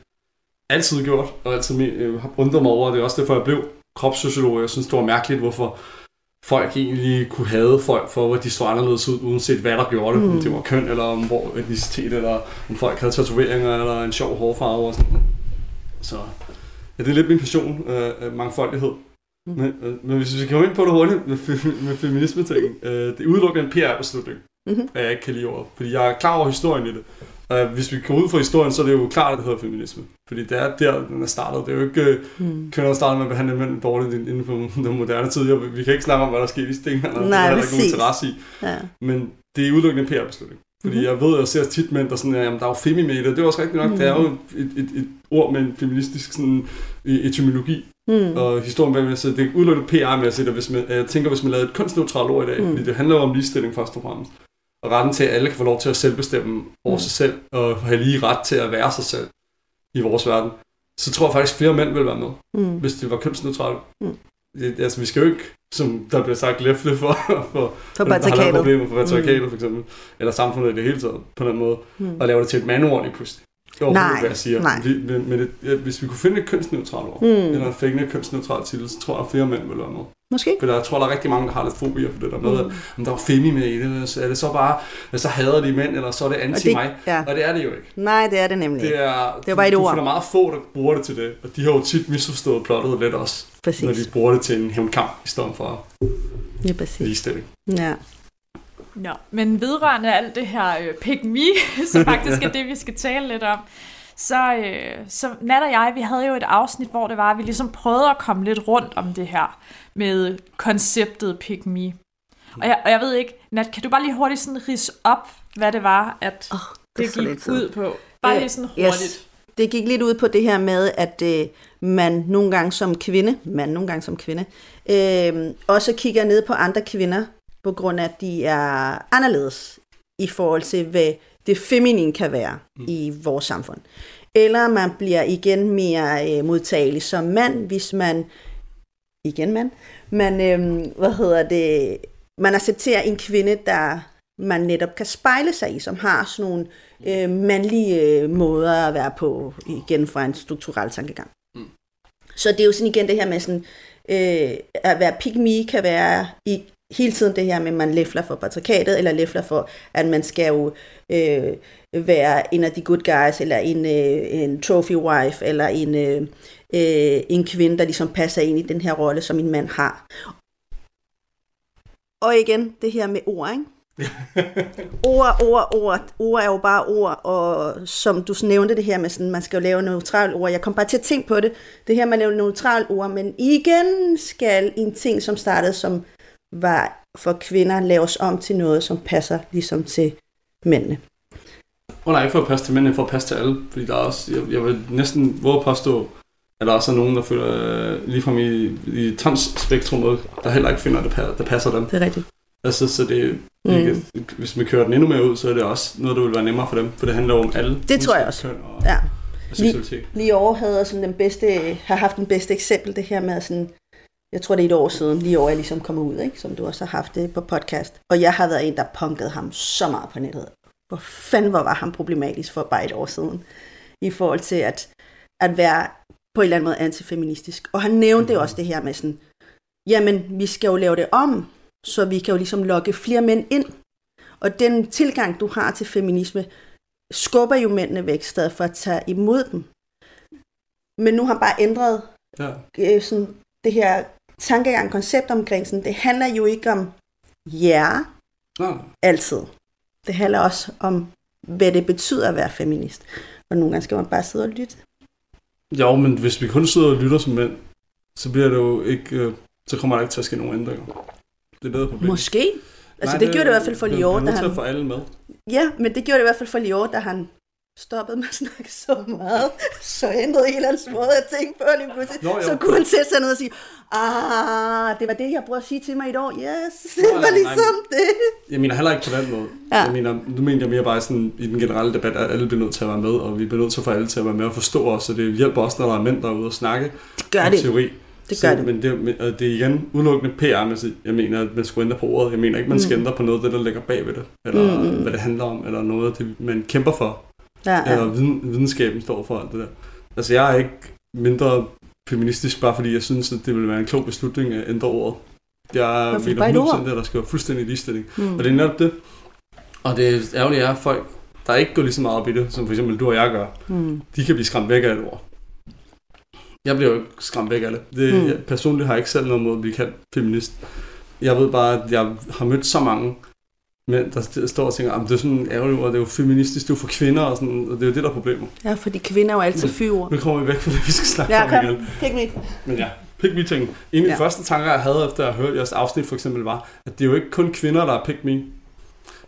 altid gjort, og altid øh, har undret mig over, det er også derfor, jeg blev kropssociolog. Jeg synes, det var mærkeligt, hvorfor folk egentlig kunne have folk for, hvor de så anderledes ud, uanset hvad der gjorde det. Mm. Om det var køn, eller om hvor etnicitet, eller om folk havde tatoveringer, eller en sjov hårfarve og sådan Så ja, det er lidt min passion, øh, mangfoldighed. Mm. Men, øh, men hvis vi kommer ind på det hurtigt med, med feminisme-ting, øh, det udelukker en PR-beslutning, mm-hmm. at jeg ikke kan lide over. Fordi jeg er klar over historien i det. Uh, hvis vi går ud fra historien, så er det jo klart, at det hedder feminisme. Fordi det er der, den er startet. Det er jo ikke mm. kvinder, der starter med at behandle mænd dårligt inden for [LAUGHS] den moderne tid. Vi kan ikke snakke om, hvad der sker i stenene. Nej, det er der ikke interesse i. Ja. Men det er udelukkende en PR-beslutning. Fordi mm-hmm. jeg ved, at jeg ser tit mænd, der sådan, jamen, der er jo femi med det. Det er også rigtigt nok. Mm. Det er jo et, et, et, ord med en feministisk sådan, e- etymologi. Mm. Og historien bag så det er udelukkende PR-mæssigt, og hvis man, jeg tænker, hvis man lavede et kunstneutralt ord i dag, mm. fordi det handler jo om ligestilling først og fremmest og retten til, at alle kan få lov til at selvbestemme over mm. sig selv, og have lige ret til at være sig selv i vores verden, så tror jeg faktisk, at flere mænd vil være med, mm. hvis det var kønsneutralt. Mm. Det, altså, vi skal jo ikke, som der bliver sagt, læfte for, for, for der har problemer for patriarkatet, mm. for eksempel, eller samfundet i det hele taget, på den måde, mm. og lave det til et mandord i pludselig. Jo, Nej, hvad jeg siger. nej. Vi, men, det, ja, hvis vi kunne finde et kønsneutralt ord, Mm. eller en fængende kønsneutral titel, så tror jeg, at flere mænd vil være med. Måske. For der, jeg tror, der er rigtig mange, der har lidt fobier for det der med, Mm. at om der er femi med i det, så er det så bare, så hader de mænd, eller så er det anti mig. ja. Og det er det jo ikke. Nej, det er det nemlig. Det er, Det er bare et ord. Du finder meget få, der bruger det til det. Og de har jo tit misforstået plottet lidt også. Præcis. Når de bruger det til en hævnkamp, i stedet for Ja, præcis. ligestilling. Ja. Nå, men vedrørende alt det her øh, pick me, [LAUGHS] som faktisk er det, vi skal tale lidt om, så, øh, så Nat og jeg, vi havde jo et afsnit, hvor det var, at vi ligesom prøvede at komme lidt rundt om det her med konceptet pick me. Og jeg, og jeg ved ikke, Nat, kan du bare lige hurtigt sådan rise op, hvad det var, at Oh, det gik ud på? Bare lige sådan hurtigt. Yes. Det gik lidt ud på det her med, at øh, man nogle gange som kvinde, man nogle gange som kvinde, øh, også kigger ned på andre kvinder, på grund af, at de er anderledes i forhold til, hvad det feminine kan være mm. i vores samfund. Eller man bliver igen mere øh, modtagelig som mand, hvis man, igen mand, man, øh, hvad hedder det, man accepterer en kvinde, der man netop kan spejle sig i, som har sådan nogle øh, mandlige øh, måder at være på, igen fra en strukturel tankegang. Mm. Så det er jo sådan igen det her med sådan, øh, at være me kan være i hele tiden det her med, at man læfler for patriarkatet, eller læfler for, at man skal jo øh, være en af de good guys, eller en, øh, en trophy wife, eller en, øh, øh, en kvinde, der ligesom passer ind i den her rolle, som en mand har. Og igen, det her med ord, ikke? [LAUGHS] ord, ord, ord. Ord er jo bare ord, og som du nævnte det her med, sådan, man skal jo lave neutralt ord. Jeg kom bare til at tænke på det. Det her med at lave neutralt ord, men igen skal en ting, som startede som var for kvinder, laves om til noget, som passer ligesom til mændene. Og nej, ikke for at passe til mænd, men for at passe til alle. Fordi der er også, jeg, jeg vil næsten våge at påstå, at der også er nogen, der føler øh, ligefrem i, i transspektrummet, der heller ikke finder, det, der passer dem. Det er rigtigt. Altså, så det, Mm. ikke, hvis vi kører den endnu mere ud, så er det også noget, der vil være nemmere for dem. For det handler om alle. Det tror jeg også. Og, Ja. og seksualitet. Lige over havde sådan den bedste, har haft den bedste eksempel, det her med sådan, jeg tror det er et år siden, lige over jeg ligesom kom ud, ikke? som du også har haft det på podcast. Og jeg har været en, der punkede ham så meget på nettet. Hvor fanden hvor var han problematisk for bare et år siden. I forhold til at, at være på en eller anden måde antifeministisk. Og han nævnte mm. også det her med sådan, jamen vi skal jo lave det om, så vi kan jo ligesom lokke flere mænd ind. Og den tilgang, du har til feminisme, skubber jo mændene væk, i stedet for at tage imod dem. Men nu har han bare ændret Ja. øh, sådan, det her tankegang, koncept omkring sådan, det handler jo ikke om jer Nå, altid. Det handler også om, hvad det betyder at være feminist. Og nogle gange skal man bare sidde og lytte. Jo, men hvis vi kun sidder og lytter som mænd, så bliver det jo ikke, øh, så kommer der ikke til at ske nogen ændringer. Det er er problemet. Måske. Altså Nej, det, det gjorde det i hvert fald for Lior, da han... få alle med. Ja, men det gjorde det i hvert fald for Lior, da han stoppede med at snakke så meget, så ændrede hele hans måde at tænke på lige pludselig. Nå, jo. så kunne han sætte sig ned og sige, ah, det var det, jeg prøvede at sige til mig i et år. Yes, det Nå, var nej, ligesom det. Jeg mener heller ikke på den måde. Ja. Jeg mener, nu mener jeg mere bare sådan, i den generelle debat, at alle bliver nødt til at være med, og vi bliver nødt til at få alle til at være med og forstå os, så det hjælper også, når der er mænd, der er ude og snakke Det gør det. teori. Det så, gør det. Men det, og det er igen udelukkende PR, men jeg mener, at man skulle ændre på ordet. Jeg mener ikke, man skal Mm. ændre på noget af det, der ligger bag ved det, eller Mm, mm. hvad det handler om, eller noget af det, man kæmper for, Ja, ja. eller viden, videnskaben står for alt det der. Altså, jeg er ikke mindre feministisk, bare fordi jeg synes, at det ville være en klog beslutning at ændre ordet. Jeg Hvorfor mener bare et ord? 100% at der skal være fuldstændig ligestilling. Mm. Og det er netop det. Og det ærgerlige er, at folk, der ikke går lige så meget op i det, som for eksempel du og jeg gør, Mm. de kan blive skræmt væk af et ord. Jeg bliver jo ikke skræmt væk af det. det Mm. mm. jeg, personligt har jeg ikke selv noget mod at blive kaldt feminist. Jeg ved bare, at jeg har mødt så mange mænd, der st- står og tænker, det er sådan ærgerligt ord, det er jo feministisk, det er jo for kvinder, og, sådan, og det er jo det, der er problemet. Ja, fordi kvinder er jo altid fyre. Nu kommer vi væk fra det, vi skal snakke Ja, om igen. Pick me. Men ja, pick me ting. En af de Ja. første tanker, jeg havde efter at have hørt jeres afsnit for eksempel, var, at det er jo ikke kun kvinder, der er pick me.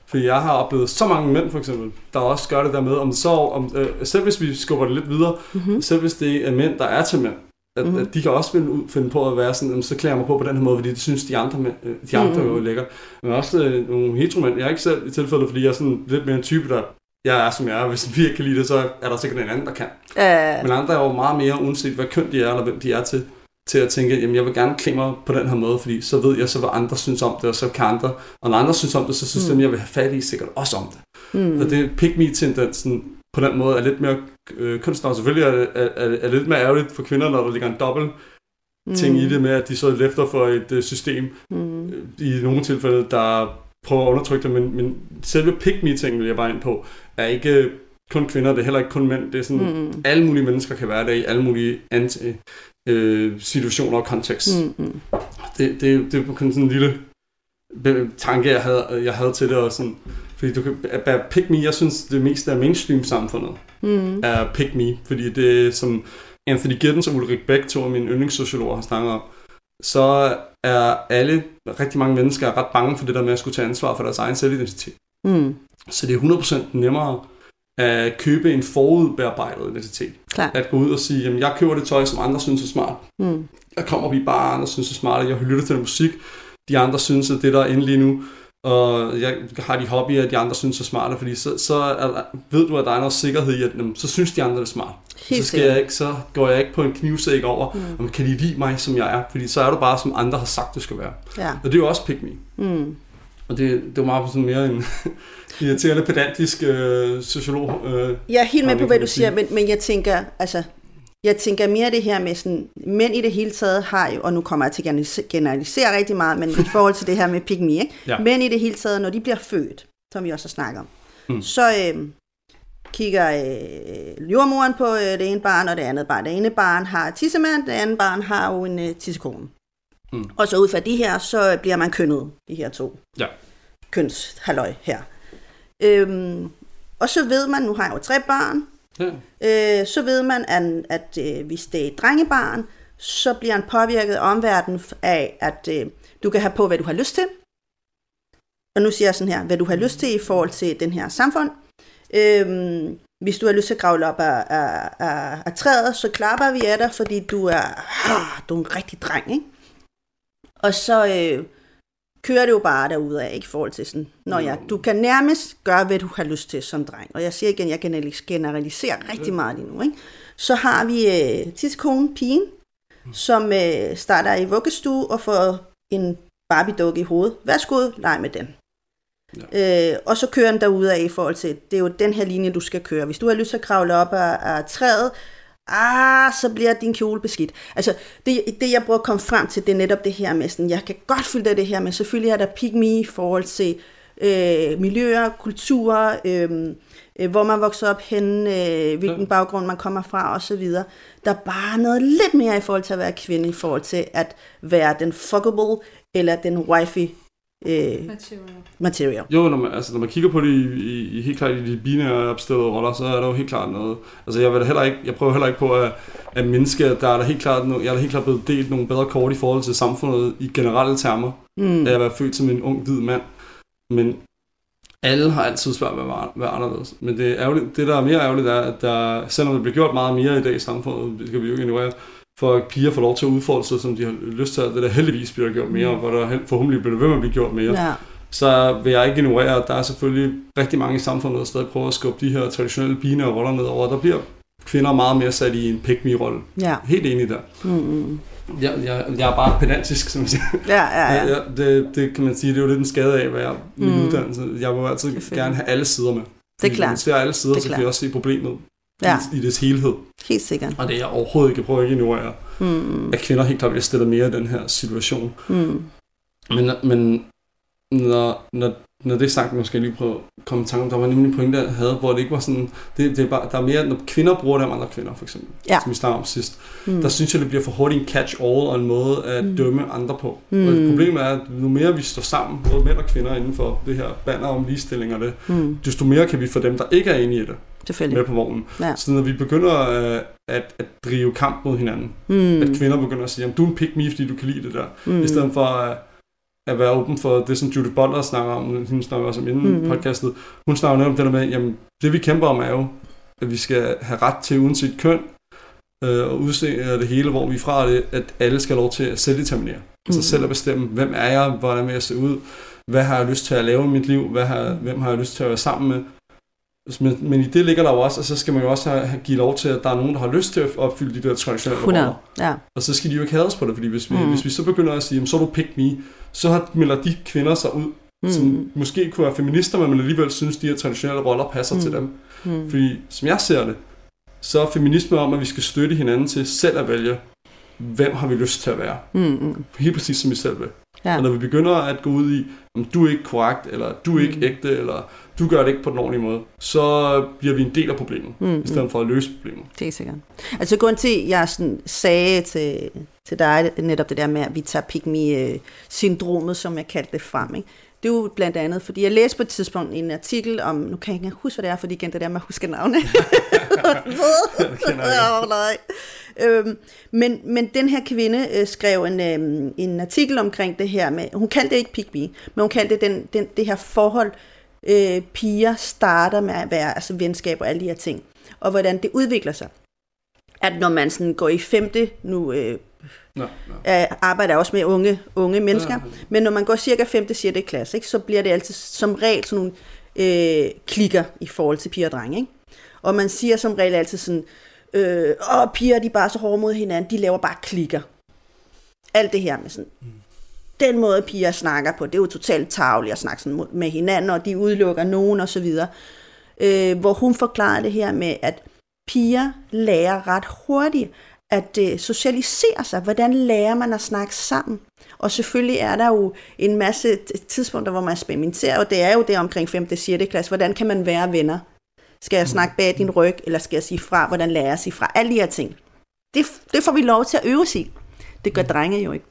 For jeg har oplevet så mange mænd for eksempel, der også gør det der med, om så, om, øh, selv hvis vi skubber det lidt videre, Mm-hmm. selv hvis det er mænd, der er til mænd, at, mm. at de kan også finde, ud- finde på at være sådan, "Jamen, så klæder jeg mig på på den her måde, fordi de synes, de andre, øh, de andre mm. er jo lækker. Men også øh, nogle heteromænd. Jeg er ikke selv i tilfældet, fordi jeg er sådan lidt mere en type, der jeg er, som jeg er. Hvis vi ikke kan lide det, så er der sikkert en anden, der kan. Uh, Men andre er jo meget mere, uanset hvad køn de er, eller hvem de er til, til at tænke, jamen jeg vil gerne klæde mig på den her måde, fordi så ved jeg så, hvad andre synes om det, og så kan andre, og når andre synes om det, så synes Mm. dem, jeg vil have fat i, sikkert også om det. mm. Og det pick me tendensen på den måde er lidt mere øh, kunstner. Selvfølgelig er det, er, er, er lidt mere ærgerligt for kvinder, når der ligger en dobbelt ting mm. i det med, at de så er efter for et uh, system, mm. i nogle tilfælde, der prøver at undertrykke det, men, men selve pick me ting vil jeg bare ind på, er ikke kun kvinder, det er heller ikke kun mænd, det er sådan, mm. alle mulige mennesker kan være der i alle mulige anti, øh, situationer og kontekst. Mm. Det, det, det er kun sådan en lille tanke, jeg havde, jeg havde til det, og sådan, fordi du kan, at pick me, jeg synes, det meste af mainstream-samfundet mm. er pick me, fordi det som Anthony Giddens og Ulrik Beck, to af mine yndlingssociologer, har snakket om, så er alle, rigtig mange mennesker er ret bange for det der med at skulle tage ansvar for deres egen selvidentitet. Mm. Så det er 100% nemmere at købe en forudbearbejdet identitet. Klar. At gå ud og sige, jamen jeg køber det tøj, som andre synes er smart. Mm. Jeg kommer vi bare, andre synes er smart, jeg lytter til den musik, de andre synes, at det der er inde lige nu, og jeg har de hobbyer, de andre synes er smarte, fordi så, så er, ved du, at der er noget sikkerhed i, at jamen, så synes de andre det er smart. Helt så, skal jeg ikke, så går jeg ikke på en knivsæk over, mm. om kan de lide mig, som jeg er, fordi så er du bare, som andre har sagt, du skal være. Ja. Og det er jo også pick me. Mm. Og det, det var meget sådan mere en [LAUGHS] irriterende pedantisk øh, sociolog. Øh, jeg er helt med på, hvad du siger, men, men jeg tænker, altså, jeg tænker mere det her med sådan, mænd i det hele taget har jo, og nu kommer jeg til at generalisere rigtig meget, men i [LAUGHS] forhold til det her med me, ikke? Ja. mænd i det hele taget, når de bliver født, som vi også har snakket om, mm. så øh, kigger øh, jordmoren på øh, det ene barn og det andet barn. Det ene barn har tissemand, det andet barn har jo en øh, tissekone. Mm. Og så ud fra de her, så bliver man kønnet, de her to. Ja. Kønshalløj her. Øhm, og så ved man, nu har jeg jo tre barn, ja. øh, så ved man, at, at øh, hvis det er et drengebarn, så bliver han påvirket af omverdenen af, at øh, du kan have på, hvad du har lyst til. Og nu siger jeg sådan her, hvad du har lyst til i forhold til den her samfund. Øhm, hvis du har lyst til at kravle op af, af, af, af træet, så klapper vi af dig, fordi du er, ah, du er en rigtig dreng, ikke? Og så øh, kører det jo bare derude af, ikke? I forhold til sådan, når jeg, du kan nærmest gøre, hvad du har lyst til som dreng. Og jeg siger igen, jeg generaliserer rigtig meget lige nu, ikke? Så har vi øh, tidskonen, pigen, som øh, starter i vuggestue og får en Barbie-dukke i hovedet. Værsgo, leg med den. Ja. Øh, og så kører den derude af i forhold til, det er jo den her linje, du skal køre. Hvis du har lyst til at kravle op af, af træet, ah, så bliver din kjole beskidt. Altså, det, det jeg prøver at komme frem til, det er netop det her med, sådan, jeg kan godt følge det her med, selvfølgelig er der pick me i forhold til øh, miljøer, kulturer, øh, øh, hvor man vokser op hen, øh, hvilken baggrund man kommer fra osv. Der er bare noget lidt mere i forhold til at være kvinde, i forhold til at være den fuckable, eller den wifey øh, material. material. Jo, når man, altså, når man kigger på det i, i, i helt klart i de binære opstillede roller, så er der jo helt klart noget. Altså jeg, vil heller ikke, jeg prøver heller ikke på at, at mindske, at der er der helt klart, jeg er der helt klart blevet delt nogle bedre kort i forhold til samfundet i generelle termer, mm. da jeg var født som en ung hvid mand. Men alle har altid svært ved at være anderledes. Men det, er ærgerligt, det, der er mere ærgerligt, er, at der, selvom det bliver gjort meget mere i dag i samfundet, det kan vi jo ikke ignorere, for at piger får lov til at udfolde sig, som de har lyst til. Det der heldigvis bliver gjort mere, mm. hvor der forhåbentlig bliver ved med at blive gjort mere. Ja. Så vil jeg ikke ignorere, at der er selvfølgelig rigtig mange i samfundet, der stadig prøver at skubbe de her traditionelle bine og roller nedover. Der bliver kvinder meget mere sat i en pick rolle Ja. Helt enig der. Mm-hmm. Jeg, jeg, jeg er bare pedantisk, som man siger. Ja, ja, ja. ja det, det kan man sige, det er jo lidt en skade af, hvad jeg min mm. uddannelse. Jeg vil altid gerne have alle sider med. Det er klart. Hvis ser alle sider, så kan jeg også se problemet ja. i, i dets helhed. Helt sikkert. Og det er jeg overhovedet ikke prøver ikke ignorere. Mm. At kvinder helt klart bliver stillet mere i den her situation. Mm. Men, men når, når, når det er sagt, jeg lige prøve at komme i tanke der var nemlig en pointe, jeg havde, hvor det ikke var sådan, det, det er bare, der er mere, når kvinder bruger det om andre kvinder, for eksempel, ja. som vi snakkede om sidst, mm. der synes jeg, det bliver for hurtigt en catch-all og en måde at mm. dømme andre på. Mm. Og problemet er, at nu mere vi står sammen, både mænd og kvinder inden for det her banner om ligestilling og det, mm. desto mere kan vi få dem, der ikke er enige i det, med på vognen. Ja. Så når vi begynder at, at, at drive kamp mod hinanden, mm. at kvinder begynder at sige, at du er en pick me, fordi du kan lide det der, mm. i stedet for at at være åben for det, som Judith Butler snakker om, hun snakker også om inden mm-hmm. podcastet, hun snakker netop det der med, jamen det vi kæmper om er jo, at vi skal have ret til uanset køn, øh, og udse det hele, hvor vi er fra det, at alle skal have lov til at selvdeterminere. Mm. Altså selv at bestemme, hvem er jeg, hvordan vil jeg se ud, hvad har jeg lyst til at lave i mit liv, hvad har, hvem har jeg lyst til at være sammen med. Men, men i det ligger der jo også, og så skal man jo også have, give lov til, at der er nogen, der har lyst til at opfylde de der traditionelle roller. Ja. Og så skal de jo ikke hades på det, fordi hvis vi, mm. hvis vi så begynder at sige, så er du pick me, så melder de kvinder sig ud mm. som måske kunne være feminister, men man alligevel synes, de her traditionelle roller passer mm. til dem. Mm. Fordi som jeg ser det, så er feminisme om, at vi skal støtte hinanden til selv at vælge, hvem har vi lyst til at være. Mm. Helt præcis som vi selv vil. Ja. Og når vi begynder at gå ud i, om du er ikke korrekt, eller du er ikke mm. ægte, eller du gør det ikke på den ordentlige måde, så bliver vi en del af problemet, mm. i stedet for at løse problemet. Det er sikkert. Altså grund til, at jeg sådan sagde til, til dig netop det der med, at vi tager pick syndromet som jeg kaldte det frem, ikke? Det er jo blandt andet, fordi jeg læste på et tidspunkt en artikel om, nu kan jeg ikke huske, hvad det er, fordi igen det der med at huske navne. [LAUGHS] øhm, men, men den her kvinde øh, skrev en, øh, en artikel omkring det her med, hun kaldte det ikke pick me, men hun kaldte det den, den, det her forhold, øh, piger starter med at være, altså venskab og alle de her ting, og hvordan det udvikler sig. At når man sådan går i femte, nu øh, Nå, nå. arbejder også med unge, unge mennesker, ja, ja. men når man går cirka 5. 6. klasse, ikke, så bliver det altid som regel sådan nogle øh, klikker i forhold til piger og drenge. Ikke? Og man siger som regel altid sådan, øh, åh, piger de er bare så hårde mod hinanden, de laver bare klikker. Alt det her med sådan, mm. den måde piger snakker på, det er jo totalt tageligt at snakke sådan med hinanden, og de udelukker nogen og så videre. Øh, hvor hun forklarer det her med, at piger lærer ret hurtigt at øh, socialisere sig. Hvordan lærer man at snakke sammen? Og selvfølgelig er der jo en masse tidspunkter, hvor man eksperimenterer, og det er jo det omkring 5. og 6. klasse. Hvordan kan man være venner? Skal jeg snakke bag din ryg, eller skal jeg sige fra? Hvordan lærer jeg at sige fra? Alle de her ting. Det, det får vi lov til at øve sig i. Det gør drenge jo ikke.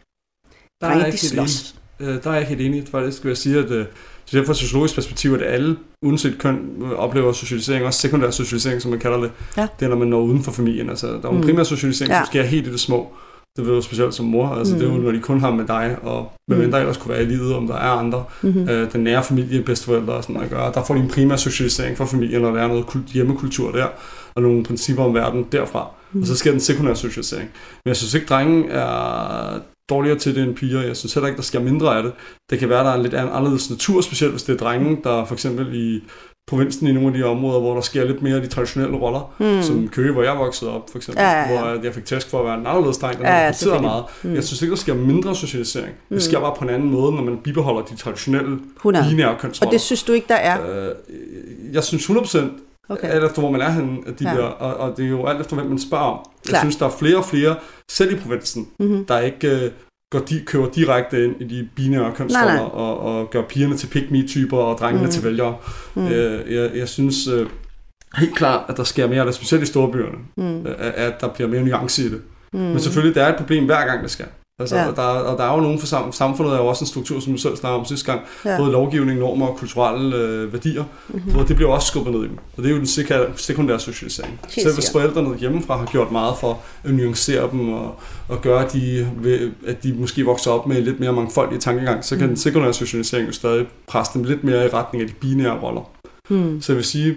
Drenge, de slås. Øh, der er jeg helt enig. Faktisk skal jeg sige, at øh, så det er fra sociologisk perspektiv, at alle, uanset køn, oplever socialisering, også sekundær socialisering, som man kalder det. Ja. Det er, når man når uden for familien. Altså, der er en mm. primær socialisering, ja. som sker helt i det små. Det ved du specielt som mor. Altså, mm. Det er jo, mm. når de kun har med dig, og med mm. hvem der ellers kunne være i livet, om der er andre. Mm-hmm. Øh, den nære familie, bedsteforældre og sådan noget at gøre. Der får de en primær socialisering fra familien, når der er noget hjemmekultur der, og nogle principper om verden derfra. Mm. Og så sker den sekundære socialisering. Men jeg synes ikke, drengen er dårligere til det end piger. Jeg synes heller ikke, der sker mindre af det. Det kan være, der er en lidt anderledes natur, specielt hvis det er drenge, der for eksempel i provinsen i nogle af de områder, hvor der sker lidt mere af de traditionelle roller, mm. som Køge, hvor jeg voksede op, for eksempel, ja, ja, ja. hvor jeg fik tæsk for at være en anderledes dreng, der ja, ja, meget. Mm. Jeg synes ikke, der sker mindre socialisering. Mm. Det sker bare på en anden måde, når man bibeholder de traditionelle binære kønsroller. Og det synes du ikke, der er? Øh, jeg synes 100% Okay. Alt efter, hvor man er henne, at de ja. bliver, og, og det er jo alt efter, hvem man spørger om. Klar. Jeg synes, der er flere og flere, selv i provinsen, mm-hmm. der ikke uh, går de, køber direkte ind i de binære kønsroller og, og gør pigerne til pick me-typer og drengene mm. til vælgere. Mm. Uh, jeg, jeg synes uh, helt klart, at der sker mere, der specielt i storbyerne, mm. at, at der bliver mere nuance i det. Mm. Men selvfølgelig, der er et problem hver gang, det sker. Altså, ja. der, og der er jo nogen for sam, samfundet er jo også en struktur, som du selv snakkede om sidste gang, ja. både lovgivning, normer og kulturelle øh, værdier, mm-hmm. hvor det bliver også skubbet ned i dem. Og det er jo den sekundære socialisering. Helt Selv hvis forældrene hjemmefra har gjort meget for at nuancere dem og, og gøre, at de, at de måske vokser op med lidt mere mangfoldige tankegang, så kan mm. den sekundære socialisering jo stadig presse dem lidt mere i retning af de binære roller. Mm. Så jeg vil sige,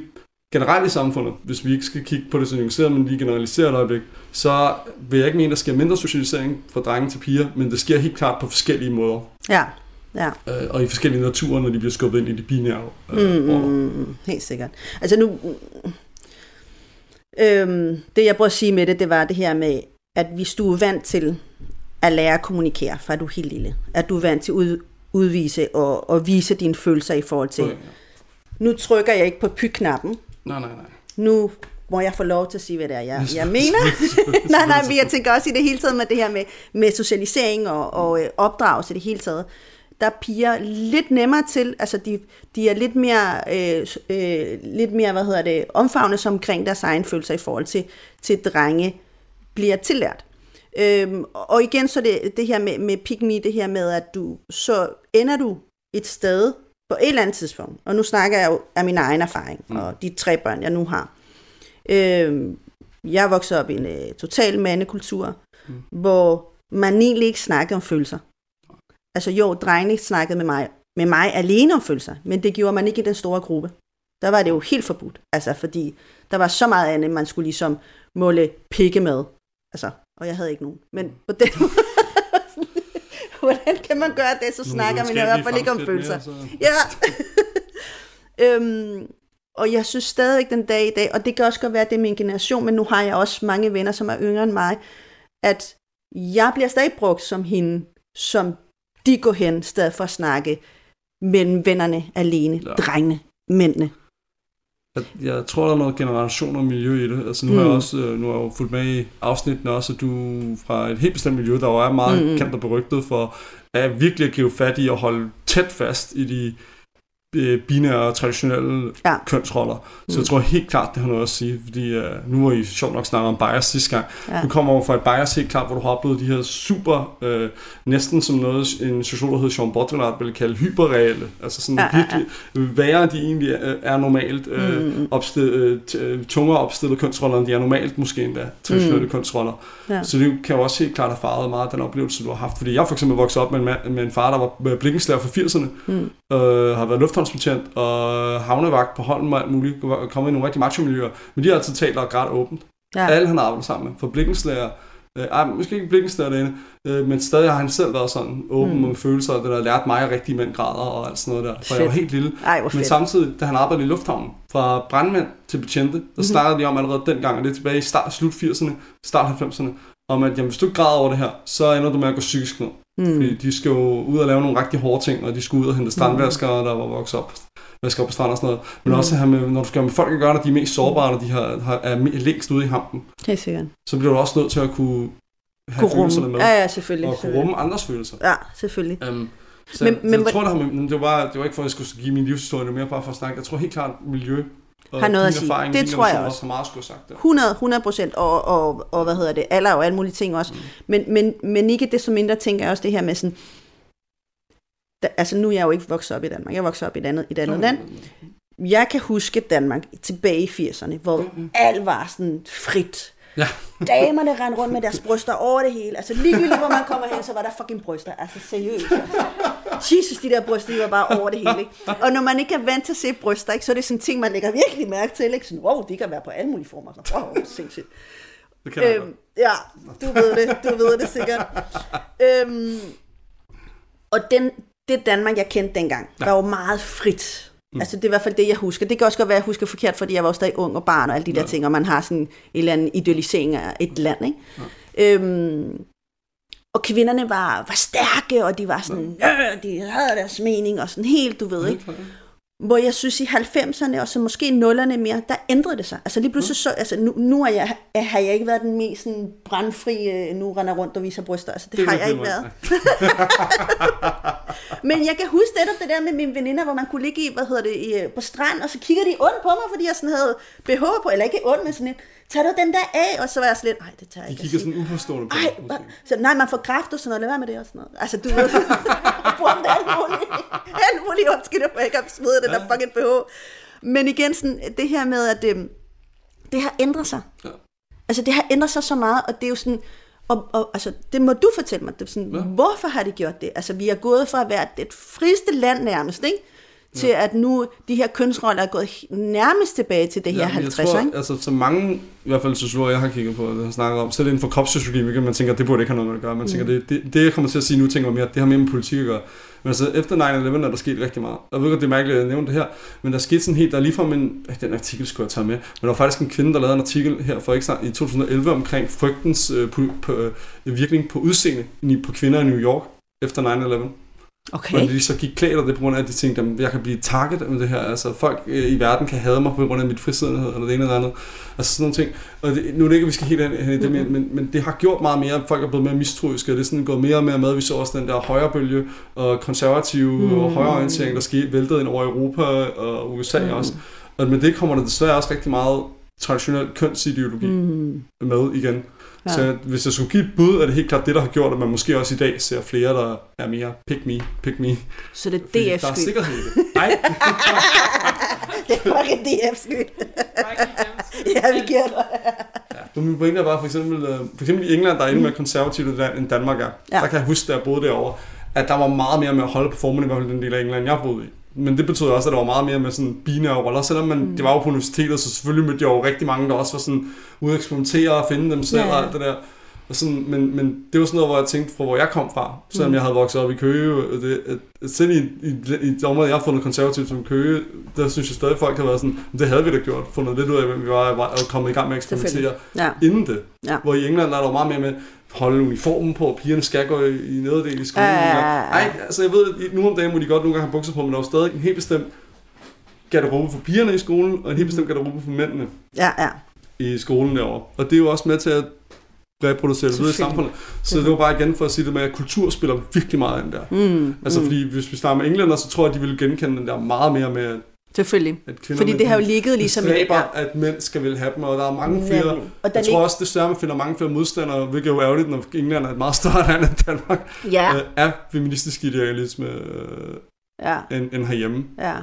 generelt i samfundet, hvis vi ikke skal kigge på det så nuanceret, men lige generaliseret et øjeblik, så vil jeg ikke mene, at der sker mindre socialisering fra drenge til piger, men det sker helt klart på forskellige måder. Ja. Ja. Øh, og i forskellige naturer, når de bliver skubbet ind i de binære øh, mm, mm, Helt sikkert. Altså nu, øhm, det jeg prøver at sige med det, det var det her med, at hvis du er vant til at lære at kommunikere, fra du er helt lille, at du er vant til at ud, udvise og, og vise dine følelser i forhold til, okay. nu trykker jeg ikke på py-knappen, Nej, nej, nej. Nu må jeg få lov til at sige, hvad det er, jeg, [LAUGHS] jeg mener. [LAUGHS] nej, nej, men jeg tænker også i det hele taget med det her med, med socialisering og, og øh, opdragelse i det hele taget. Der er piger lidt nemmere til, altså de, de er lidt mere, øh, øh, lidt mere, hvad hedder det, omfavnet som omkring deres egen følelser i forhold til, til drenge bliver tillært. Øhm, og igen så det, det her med, med me, det her med, at du, så ender du et sted, på et eller andet tidspunkt, og nu snakker jeg jo af min egen erfaring, mm. og de tre børn, jeg nu har. Øh, jeg vokset op i en uh, total mandekultur, mm. hvor man egentlig ikke snakkede om følelser. Altså jo, drengene snakkede med mig, med mig alene om følelser, men det gjorde man ikke i den store gruppe. Der var det jo helt forbudt, altså fordi der var så meget andet, man skulle ligesom måle pikke med. Altså, og jeg havde ikke nogen. Men på den [LAUGHS] måde, hvordan kan man gøre det, så snakker man i hvert fald ikke om følelser. Mere, ja. [LAUGHS] øhm, og jeg synes stadig den dag i dag, og det kan også godt være, at det er min generation, men nu har jeg også mange venner, som er yngre end mig, at jeg bliver stadig brugt som hende, som de går hen, stedet for at snakke mellem vennerne alene, ja. drengene, mændene. Jeg, jeg tror, der er noget generation og miljø i det. Altså, nu, mm. har jeg mm. også, øh, nu har jeg jo fulgt med i afsnittene også, at du fra et helt bestemt miljø, der jo er meget mm. kendt og berygtet for, at virkelig at give fat i at holde tæt fast i de binære, traditionelle ja. kønsroller. Så mm. jeg tror helt klart, det har noget at sige, fordi uh, nu var I sjovt nok snakket om bias sidste gang. Ja. Du kommer over fra et bias helt klart, hvor du har oplevet de her super, uh, næsten som noget, en sociolog, hedder Sean Baudrillard, ville kalde hyperreelle. Altså sådan ja, virkelig, ja, ja. værre de egentlig er, er normalt, uh, mm. opstillet, uh, tungere opstillede kønsroller, end de er normalt måske endda, traditionelle mm. kønsroller. Ja. Så det kan jo også helt klart have faret meget den oplevelse, du har haft. Fordi jeg for eksempel voksede op med en, med en far, der var blikkenslager for 80'erne, mm. øh, har været lufthavnsbetjent og havnevagt på hånden og alt muligt, og kommet i nogle rigtig macho-miljøer. Men de har altid talt og grædt åbent. Ja. Alle han arbejder sammen med, for blikkenslager, Øh, ej, måske ikke blikkenslager derinde, øh, men stadig har han selv været sådan åben mm. med følelser, og det der lært mig at rigtig mænd grader og alt sådan noget der, for fedt. jeg var helt lille. Ej, men samtidig, da han arbejdede i lufthavnen, fra brandmænd til betjente, der mm-hmm. snakkede vi om allerede dengang, og det er tilbage i start, slut 80'erne, start 90'erne, om at jamen, hvis du ikke græder over det her, så ender du med at gå psykisk ned. Mm. Fordi de skal jo ud og lave nogle rigtig hårde ting, og de skal ud og hente strandvaskere, der var vokset op, vasker op på stranden og sådan noget. Men mm. også her med, når du skal med folk at gøre, når de er mest sårbare, når de har, har, er længst ude i hampen. Er sikkert. Så bliver du også nødt til at kunne have kunne følelserne med. Ja, ja, selvfølgelig. Og kunne rumme andres følelser. Ja, selvfølgelig. Um, så, men, så men, jeg tror, det, men det, var, det var ikke for, at jeg skulle give min livshistorie, det mere bare for at snakke. Jeg tror helt klart, miljø og har noget at sige. Erfaring, det tror jeg også. Har meget skulle sagt det. 100, 100 procent, og, og, og, hvad hedder det, alder og alle mulige ting også. Mm. Men, men, men ikke det som mindre tænker jeg også det her med sådan, da, altså nu er jeg jo ikke vokset op i Danmark, jeg vokset op i et andet, et andet land. Jeg kan huske Danmark tilbage i 80'erne, hvor mm. alt var sådan frit. Ja. [LAUGHS] Damerne rendte rundt med deres bryster over det hele. Altså ligegyldigt, hvor man kommer hen, så var der fucking bryster. Altså seriøst. [LAUGHS] Jesus, de der bryster, de var bare over det hele. Ikke? Og når man ikke er vant til at se bryster, ikke, så er det sådan en ting, man lægger virkelig mærke til. Ikke? Sådan, wow, de kan være på alle mulige former. Så, wow, sindssygt. Det kan øhm, ja, du ved det, du ved det sikkert. øhm, og den, det Danmark, jeg kendte dengang, ja. var jo meget frit. Mm. Altså det er i hvert fald det, jeg husker. Det kan også godt være, at jeg husker forkert, fordi jeg var stadig ung og barn og alle de der ja. ting, og man har sådan en eller anden idealisering af et land. Ikke? Ja. Øhm, og kvinderne var, var stærke, og de var sådan, ja. de havde deres mening, og sådan helt, du ved, ikke? Hvor jeg synes i 90'erne, og så måske nullerne mere, der ændrede det sig. Altså lige pludselig så, altså nu, nu er jeg, har jeg ikke været den mest sådan, brandfri, øh, nu render rundt og viser bryster. Altså det, det har jeg ikke været. [LAUGHS] Men jeg kan huske det, det der med mine veninder, hvor man kunne ligge i, hvad hedder det, i, på strand, og så kigger de ondt på mig, fordi jeg sådan havde BH på, eller ikke ondt, men sådan et, tag du den der af? Og så var jeg sådan lidt, nej, det tager jeg ikke. De kigger sådan uforstående på Ej, så, nej, man får kraft og sådan noget, lad være med det og sådan noget. Altså, du ved, [LAUGHS] bruger alt muligt, alt muligt undskyld, at jeg ikke har smidt den der fucking BH. Men igen, sådan, det her med, at det, øhm, det har ændret sig. Ja. Altså, det har ændret sig så meget, og det er jo sådan, og, og altså, det må du fortælle mig. Det er sådan, ja. Hvorfor har de gjort det? Altså, vi er gået fra at være det frieste land nærmest, ikke? Til ja. at nu de her kønsroller er gået nærmest tilbage til det her ja, 50, tror, ikke? Altså, så mange, i hvert fald sociologer, jeg har kigget på, det har snakket om, selv inden for kropsfysiologi, hvilket man tænker, det burde ikke have noget med at gøre. Man tænker, mm. det, det, det, jeg kommer til at sige nu, tænker jeg mere, det har mere med politik at gøre. Men altså, efter 9-11 er der sket rigtig meget. Jeg ved godt, det er mærkeligt, at jeg nævnte det her, men der skete sådan helt, der er lige en, den artikel skulle jeg tage med, men der var faktisk en kvinde, der lavede en artikel her for ikke i 2011 omkring frygtens øh, på, på, øh, virkning på udseende på kvinder i New York efter 9-11. Okay. Men de så gik klædt af det på grund af, at de tænkte, at jeg kan blive target med det her. Altså folk øh, i verden kan hade mig på grund af mit frisiddenhed, eller det ene eller andet. Altså sådan nogle ting. Og det, nu er det ikke, at vi skal helt hen i det, mm-hmm. men, men det har gjort meget mere, at folk er blevet mere mistroiske, og det er sådan gået mere og mere med. Vi så også den der højrebølge og konservative mm. og højreorientering, der skete væltede ind over Europa og USA mm. også. Og med det kommer der desværre også rigtig meget traditionel kønsideologi mm. med igen. Ja. Så hvis jeg skulle give et bud, er det helt klart det, der har gjort, at man måske også i dag ser flere, der er mere pick me, pick me. Så det er DF's Der er sikkerhed i det. Nej. [LAUGHS] det er fucking DF's skyld. ja, vi giver dig. ja. Min pointe er bare, for eksempel, øh, for eksempel i England, der er endnu mere konservativt land, end Danmark er. Ja. Der kan jeg huske, da jeg boede derovre, at der var meget mere med at holde på formen, i hvert fald den del af England, jeg boede i. Men det betød også, at der var meget mere med sådan binære roller, selvom man, mm. det var jo på universitetet, så selvfølgelig mødte jeg jo rigtig mange, der også var sådan ude at eksperimentere og finde dem selv ja. og alt det der. Og sådan, men, men det var sådan noget, hvor jeg tænkte fra, hvor jeg kom fra. Selvom mm. jeg havde vokset op i Køge. Det, at, at selv i, i, i de områder, jeg har fundet konservativt som Køge, der synes jeg stadig, folk har været sådan, det havde vi da gjort. Fundet lidt ud af, hvem vi var, og kommet i gang med at eksperimentere ja. inden det. Ja. Hvor i England der er der meget mere med, holde uniformen på, og pigerne skal gå i, i nederdel i skolen. Ja, ja, ja. Ej, altså jeg ved, at nu om dagen må de godt nogle gange have bukser på, men der er stadig en helt bestemt garderobe for pigerne i skolen, og en helt bestemt garderobe for mændene Ja, ja. i skolen derovre. Og det er jo også med til at reproducere det videre i samfundet. Så det var bare igen for at sige det med, at kultur spiller virkelig meget ind der. Mm, Altså mm. fordi hvis vi snakker med englænder, så tror jeg, at de vil genkende den der meget mere med, Selvfølgelig. at kvinder Fordi det har jo ligget ligesom i stræber, Ja. at mænd skal vil have dem, og der er mange flere... Og der Jeg tror også, det at man finder mange flere modstandere, hvilket er jo ærgerligt, når England er et meget større land end Danmark, Ja, øh, er feministisk idealisme øh, ja, end, end herhjemme. ja.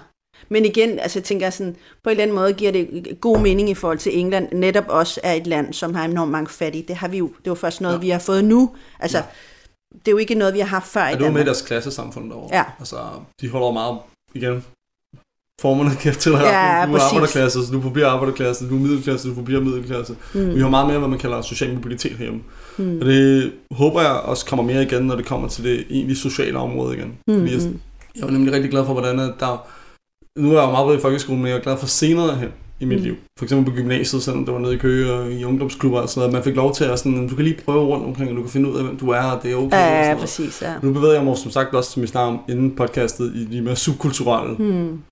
Men igen, altså jeg tænker sådan, på en eller anden måde giver det god mening i forhold til England, netop også er et land, som har enormt mange fattige. Det har vi jo, det er jo først noget, Ja. vi har fået nu. Altså, det er jo ikke noget, vi har haft før i Ja, det var med i Danmark. deres klassesamfund derovre. Ja. Altså, de holder meget, igen, formerne kan til at Ja, du er arbejderklasse, så du forbliver arbejderklasse, du er middelklasse, du forbliver middelklasse. Mm. Vi har meget mere, hvad man kalder social mobilitet herhjemme. Mm. Og det håber jeg også kommer mere igen, når det kommer til det egentlig sociale område igen. Mm. Fordi jeg, jeg var nemlig rigtig glad for, hvordan der... Nu er jeg jo meget i folkeskolen, men jeg er glad for senere hen i mit mm. liv. For eksempel på gymnasiet, selvom det var nede i Køge og i ungdomsklubber og sådan noget. Man fik lov til at sådan, du kan lige prøve rundt omkring, og du kan finde ud af, hvem du er, og det er okay. Ja, ja, noget. præcis, ja. Nu bevæger jeg mig som sagt også, som vi snakker om inden podcastet, i de mere subkulturelle mm.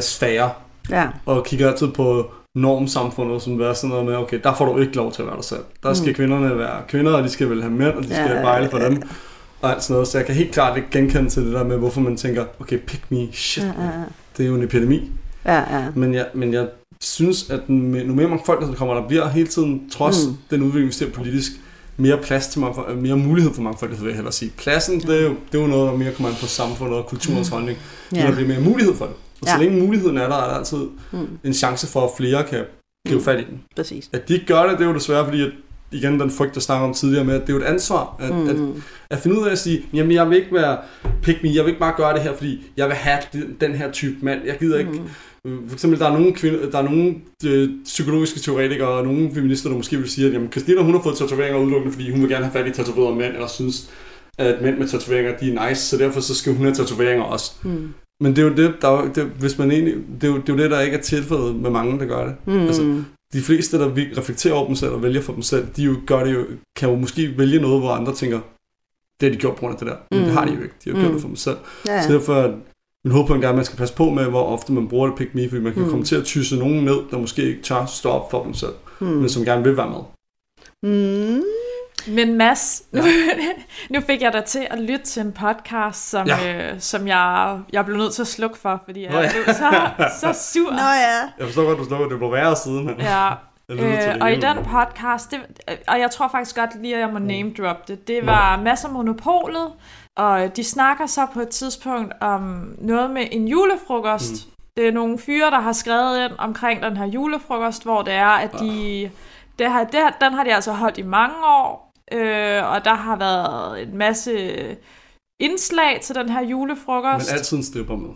Sfære, Ja, og kigger altid på normsamfundet, som er sådan noget med, okay, der får du ikke lov til at være dig selv. Der skal mm. kvinderne være kvinder, og de skal vel have mænd, og de skal Ja, ja, bejle for ja, dem. Og alt sådan noget. Så jeg kan helt klart ikke genkende til det der med, hvorfor man tænker, okay, pick me, shit, ja, ja, det er jo en epidemi. ja, ja. Men jeg, men jeg synes, at nu mere folk, der kommer, der bliver hele tiden, trods Mm. mm. den udvikling, vi ser politisk, mere plads til mangfold, mere mulighed for mangfoldighed, vil jeg hellere sige. Pladsen, det er jo, det er jo noget, der mere kommer an på samfundet og kulturens holdning. Ja. Ja. Der bliver mere mulighed for det. Og så Ja. længe muligheden er der, er der altid Mm. en chance for, at flere kan gribe Mm. fat i den. Præcis. At de ikke gør det, det er jo desværre, fordi at, igen den frygt, der snakker om tidligere med, at det er jo et ansvar, at, mm. at, at finde ud af at sige, jamen jeg vil ikke være pick me, jeg vil ikke bare gøre det her, fordi jeg vil have den, den her type mand. Jeg gider ikke, Mm. for eksempel, der er nogle, kvinde, der er nogle øh, psykologiske teoretikere og nogle feminister, der måske vil sige, at jamen, Christina hun har fået tatoveringer udelukkende, fordi hun vil gerne have fat i tatoverede mænd, eller synes, at mænd med tatoveringer, de er nice, så derfor så skal hun have tatoveringer også. Mm. Men det er jo det, der, er det, hvis man egentlig, det, er jo, det er jo det, der ikke er tilfældet med mange, der gør det. Mm. Altså, de fleste, der reflekterer over dem selv og vælger for dem selv, de jo gør det jo, kan jo måske vælge noget, hvor andre tænker, det har de gjort på grund af det der. Men det Mm. har de jo ikke. De har gjort Mm. det for dem selv. ja. Så derfor er min en gang, at man skal passe på med, hvor ofte man bruger det pick me, fordi man kan Mm. komme til at tysse nogen ned, der måske ikke tør stå op for dem selv, Mm. men som gerne vil være med. Mm. Men Mads, nu, [LAUGHS] nu fik jeg dig til at lytte til en podcast, som, Ja. ja. øh, som jeg, jeg blev nødt til at slukke for, fordi jeg Nå ja. blev så, så sur. Nå ja. Jeg forstår godt, du slukker, det blev værre siden. men Ja, øh, og i den podcast, det, øh, og jeg tror faktisk godt lige, at jeg må name drop det, det var masser af monopolet, og de snakker så på et tidspunkt om noget med en julefrokost. Mm. Det er nogle fyre, der har skrevet ind omkring den her julefrokost, hvor det er, at de... Det har, det, har- den har de altså holdt i mange år, øh, og der har været en masse indslag til den her julefrokost. Men altid en stripper med.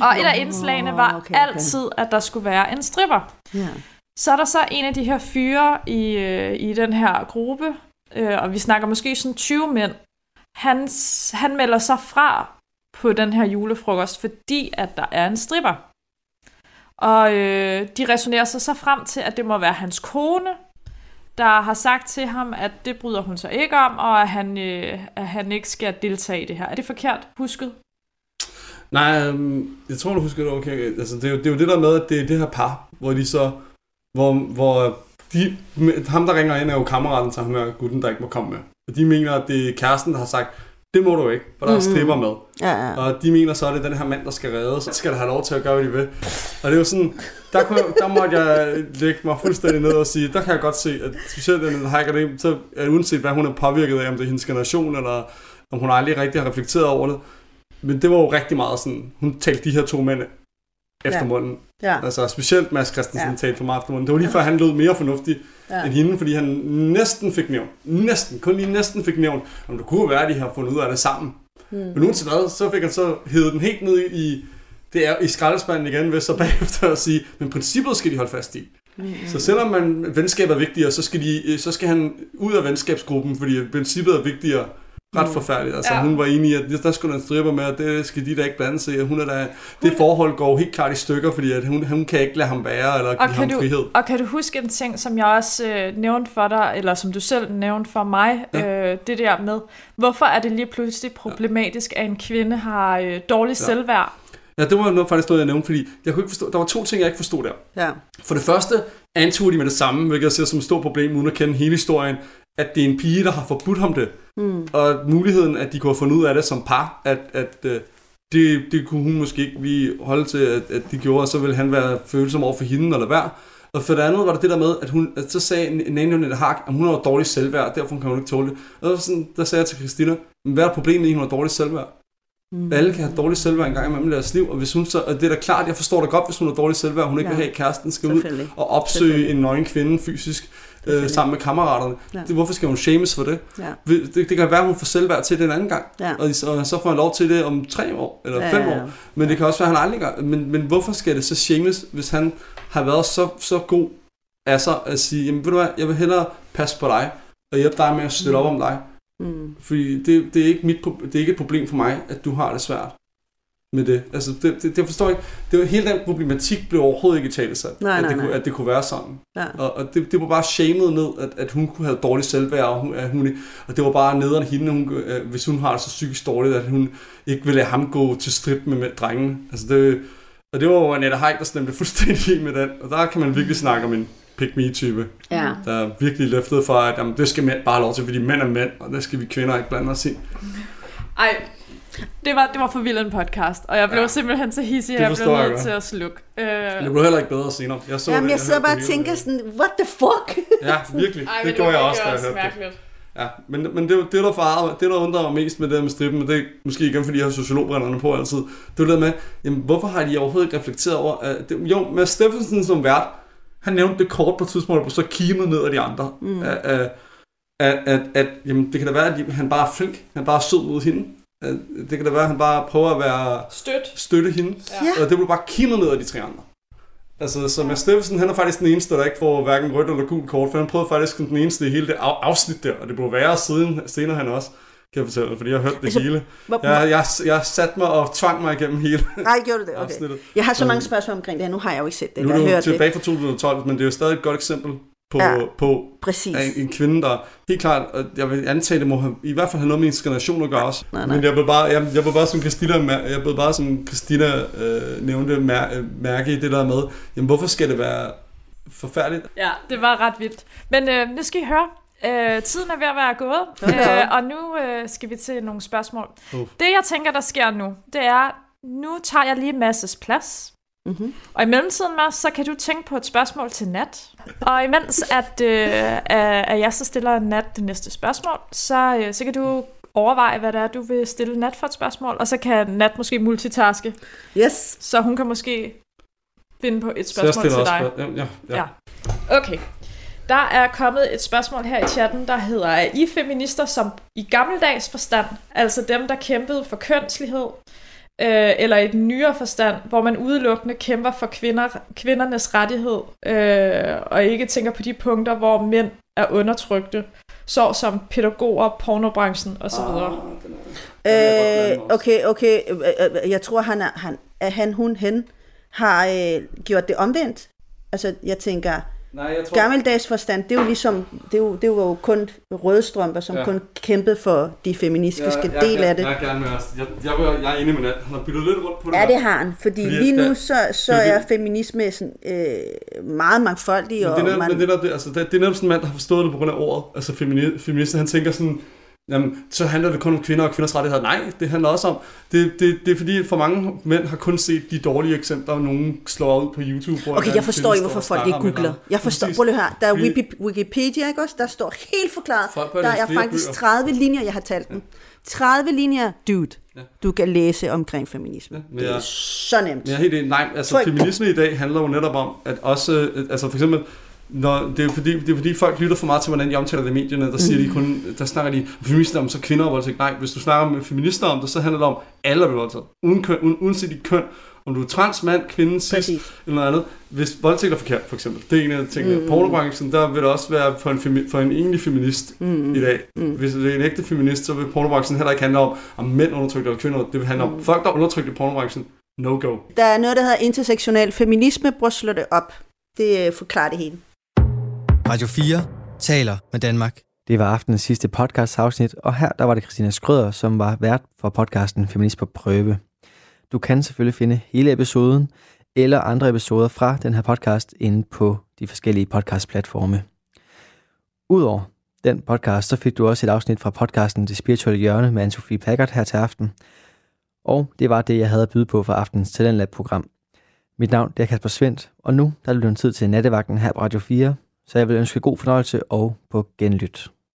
Og et af indslagene var okay, okay. altid, at der skulle være en stripper. Ja. Så er der så en af de her fyre i, øh, i den her gruppe, øh, og vi snakker måske sådan 20 mænd. Han, han melder sig fra på den her julefrokost, fordi at der er en stripper. Og øh, de resonerer sig så frem til, at det må være hans kone, der har sagt til ham, at det bryder hun sig ikke om, og at han, øh, at han ikke skal deltage i det her. Er det forkert husket? Nej, øhm, jeg tror, du husker det okay. Altså, det, er jo, det er jo det der med, at det er det her par, hvor de så... Hvor, hvor de, ham, der ringer ind, er jo kammeraten til ham her gutten, der ikke må komme med. Og de mener, at det er kæresten, der har sagt, det må du ikke, for der er stripper med. Ja, ja. Og de mener så, at det er den her mand, der skal reddes. Så skal der have lov til at gøre, hvad de vil. Og det er jo sådan, der, kunne, der måtte jeg lægge mig fuldstændig ned og sige, der kan jeg godt se, at specielt den hacker det, så er uanset hvad hun er påvirket af, om det er hendes generation, eller om hun aldrig rigtig har reflekteret over det. Men det var jo rigtig meget sådan, hun talte de her to mænd efter Ja. ja. Altså specielt Mads Christensen Ja. talte for mig efter munden. Det var lige før, han lød mere fornuftig Ja. ja. end hende, fordi han næsten fik nævnt, næsten, kun lige næsten fik nævnt, om det kunne være, at de har fundet ud af det sammen. Mm. Men uanset hvad, så fik han så hævet den helt ned i, det er i skraldespanden igen, ved så bagefter at sige, men princippet skal de holde fast i. Mm. Så selvom man, venskab er vigtigere, så skal, de, så skal han ud af venskabsgruppen, fordi princippet er vigtigere. Ret forfærdeligt. Altså, ja. hun var enig i, at der skulle en striber med, og det skal de da ikke blande sig i. Hun er da, det forhold går helt klart i stykker, fordi at hun, hun kan ikke lade ham være, eller give ham du, frihed. Og kan du huske en ting, som jeg også øh, nævnte for dig, eller som du selv nævnte for mig, ja. øh, det der med, hvorfor er det lige pludselig problematisk, at en kvinde har øh, dårlig ja. selvværd? Ja, det var noget, faktisk noget, jeg nævnte, fordi jeg kunne ikke forstå, der var to ting, jeg ikke forstod der. Ja. For det første antog de med det samme, hvilket jeg ser som et stort problem, uden at kende hele historien, at det er en pige, der har forbudt ham det. Mm. Og muligheden, at de kunne have fundet ud af det som par, at, at uh, det, det kunne hun måske ikke lige holde til, at, at de gjorde, og så ville han være følsom over for hende eller hvad. Og for det andet var det det der med, at hun, at så sagde Nanny Nette Hak, at hun har dårlig selvværd, og derfor kan hun ikke tåle det. Og sådan, der sagde jeg til Christina, hvad er problemet i, at hun har dårlig selvværd? Mm. Alle kan have dårlig selvværd en gang imellem i deres liv, og hvis hun så, og det er da klart, jeg forstår det godt, hvis hun har dårlig selvværd, hun ikke ja. vil have, at kæresten skal ud og opsøge en nøgen kvinde fysisk øh, sammen med kammeraterne. Ja. Det, hvorfor skal hun shames for det? Ja. Det, det kan være, at hun får selvværd til det en anden gang, ja. og, og så får han lov til det om tre år, eller ja, fem ja, ja. år. Men det kan også være, at han aldrig gør. Men, men hvorfor skal det så shames, hvis han har været så, så god af sig at sige, jamen ved du hvad, jeg vil hellere passe på dig, og hjælpe dig med at støtte mm. op om dig, Mm. Fordi det, det, er ikke mit, det er ikke et problem for mig, at du har det svært med det. Altså, det, det, det forstår jeg ikke. Det var, hele den problematik blev overhovedet ikke i tale sat, nej, at, nej, det nej. Kunne, at det kunne være sådan. Ja. Og, og det, det var bare shamed ned, at, at hun kunne have dårlig selvværd, og, hun, at hun, og det var bare nederen hende, hun, hvis hun har det så psykisk dårligt, at hun ikke ville lade ham gå til strip med, med drengen. Altså det, og det var jo Annette Heik, der stemte fuldstændig [LAUGHS] med den, og der kan man virkelig snakke om en pick me type ja. der er virkelig løftet for, at jamen, det skal mænd bare have lov til, fordi mænd er mænd, og det skal vi kvinder ikke blande os i. Ej, det var, det var for vild en podcast, og jeg blev ja. simpelthen så hissig, at jeg blev nødt til at slukke. Uh... Det blev heller ikke bedre senere. Jeg, så Jamen, jeg, jeg sidder bare og tænker sådan, what the fuck? ja, virkelig. Ej, det, det gjorde jeg også, da jeg hørte det. Ja, men, men det, det, der farede, det, der undrer mig mest med det med strippen, men det er måske igen, fordi jeg har sociologbrænderende på altid, det er det med, jamen, hvorfor har de overhovedet ikke reflekteret over, at det, jo, med Steffensen som vært, han nævnte det kort på et tidspunkt, og så kimet ned af de andre. Mm. At, at, at, at, at jamen, det kan da være, at han bare er flink, han er bare sød mod hende. Det kan da være, at han bare prøver at være Støt. støtte hende. Ja. Og det blev bare kimet ned af de tre andre. Altså, så Mads Steffensen, han er faktisk den eneste, der ikke får hverken rødt eller gult kort, for han prøvede faktisk den eneste i hele det afsnit der, og det blev værre siden, senere han også kan jeg fortælle, fordi jeg har hørt det altså, hele. Hvor, jeg, jeg, jeg satte mig og tvang mig igennem hele Nej, gjorde det? Okay. Afsnittet. Jeg har så mange spørgsmål omkring det her. Nu har jeg jo ikke set det. Nu er du tilbage fra 2012, men det er jo stadig et godt eksempel på, ja, på præcis. En, en kvinde, der helt klart, jeg vil antage, det må have, i hvert fald have noget med inskrination at gøre også. Nej, nej. Men jeg vil bare, jeg, jeg vil bare som Christina, jeg vil bare som Christina øh, nævnte, mær, mærke i det der med, jamen hvorfor skal det være forfærdeligt? Ja, det var ret vildt. Men øh, nu skal I høre, Øh, tiden er ved at være gået, øh, og nu øh, skal vi til nogle spørgsmål. Uh. Det jeg tænker, der sker nu, det er, nu tager jeg lige Masses plads. Mm-hmm. Og i mellemtiden, Mads, så kan du tænke på et spørgsmål til Nat. Og imens at, øh, at jeg så stiller Nat det næste spørgsmål, så, øh, så kan du overveje, hvad det er, du vil stille Nat for et spørgsmål, og så kan Nat måske multitaske. Yes. Så hun kan måske finde på et spørgsmål til dig. Ja, ja, ja. ja. Okay. Der er kommet et spørgsmål her i chatten, der hedder, er I feminister som i gammeldags forstand, altså dem, der kæmpede for kønslighed, øh, eller i den nyere forstand, hvor man udelukkende kæmper for kvinder, kvindernes rettighed, øh, og ikke tænker på de punkter, hvor mænd er undertrykte, så som pædagoger, pornobranchen osv.? Øh, okay, okay. Jeg tror, han er, han, er han, hun, hen har øh, gjort det omvendt. Altså, jeg tænker, Nej, jeg tror... Gammeldags forstand, det er jo ligesom, det, er jo, det var jo kun rødstrømper, som ja. kun kæmpede for de feministiske ja, del af det. Jeg os. Jeg, jeg, jeg, jeg er enig med Nat. Han har byttet lidt rundt på det. Ja, det har han. Fordi, fordi lige nu, så, så det, er feminisme sådan, øh, meget mangfoldig. Men det er, man... det, er, det, altså, det, det er netop sådan en mand, der har forstået det på grund af ordet. Altså feminist, han tænker sådan, jamen, så handler det kun om kvinder og kvinders rettigheder. Nej, det handler også om, det, det, det er fordi, for mange mænd har kun set de dårlige eksempler, og nogen slår ud på YouTube. Hvor okay, jeg forstår ikke, hvorfor folk ikke googler. Jeg forstår, prøv lige her, der er Wikipedia, ikke også? Der står helt forklaret. Der er faktisk 30 linjer, jeg har talt dem. 30 linjer, dude, ja. du kan læse omkring feminisme. Ja, det er så nemt. Men jeg er helt enig. Nej, altså feminisme i dag handler jo netop om, at også, altså for eksempel, Nå, det er, fordi, det er fordi folk lytter for meget til, hvordan de omtaler det i medierne. Der, siger mm. de kun, der snakker de feminister om så kvinder og voldtægt. Nej, hvis du snakker med feminister om det, så handler det om alle, bliver voldtaget. Uden køn, uden, uanset dit køn, Om du er trans, mand, kvinde, cis, Præcis. eller noget andet. Hvis voldtægt er forkert, for eksempel. Det er en af tingene. Mm. Pornobranchen, der vil det også være for en, femi- for en egentlig feminist mm. i dag. Mm. Hvis det er en ægte feminist, så vil pornobranchen heller ikke handle om, om mænd undertrykt eller kvinder. Det vil handle om folk, der er undertrykt i pornobranchen. No go. Der er noget, der hedder intersektionel feminisme. Prøv at slå det op. Det øh, forklarer det hele. Radio 4 taler med Danmark. Det var aftenens sidste podcast afsnit, og her der var det Christina Skrøder, som var vært for podcasten Feminist på prøve. Du kan selvfølgelig finde hele episoden eller andre episoder fra den her podcast inde på de forskellige podcastplatforme. Udover den podcast, så fik du også et afsnit fra podcasten Det Spirituelle Hjørne med Anne-Sophie Packard her til aften. Og det var det, jeg havde at byde på for aftens Talentlab-program. Mit navn det er Kasper Svendt, og nu der er det blevet tid til nattevagten her på Radio 4, så jeg vil ønske god fornøjelse og på genlyt.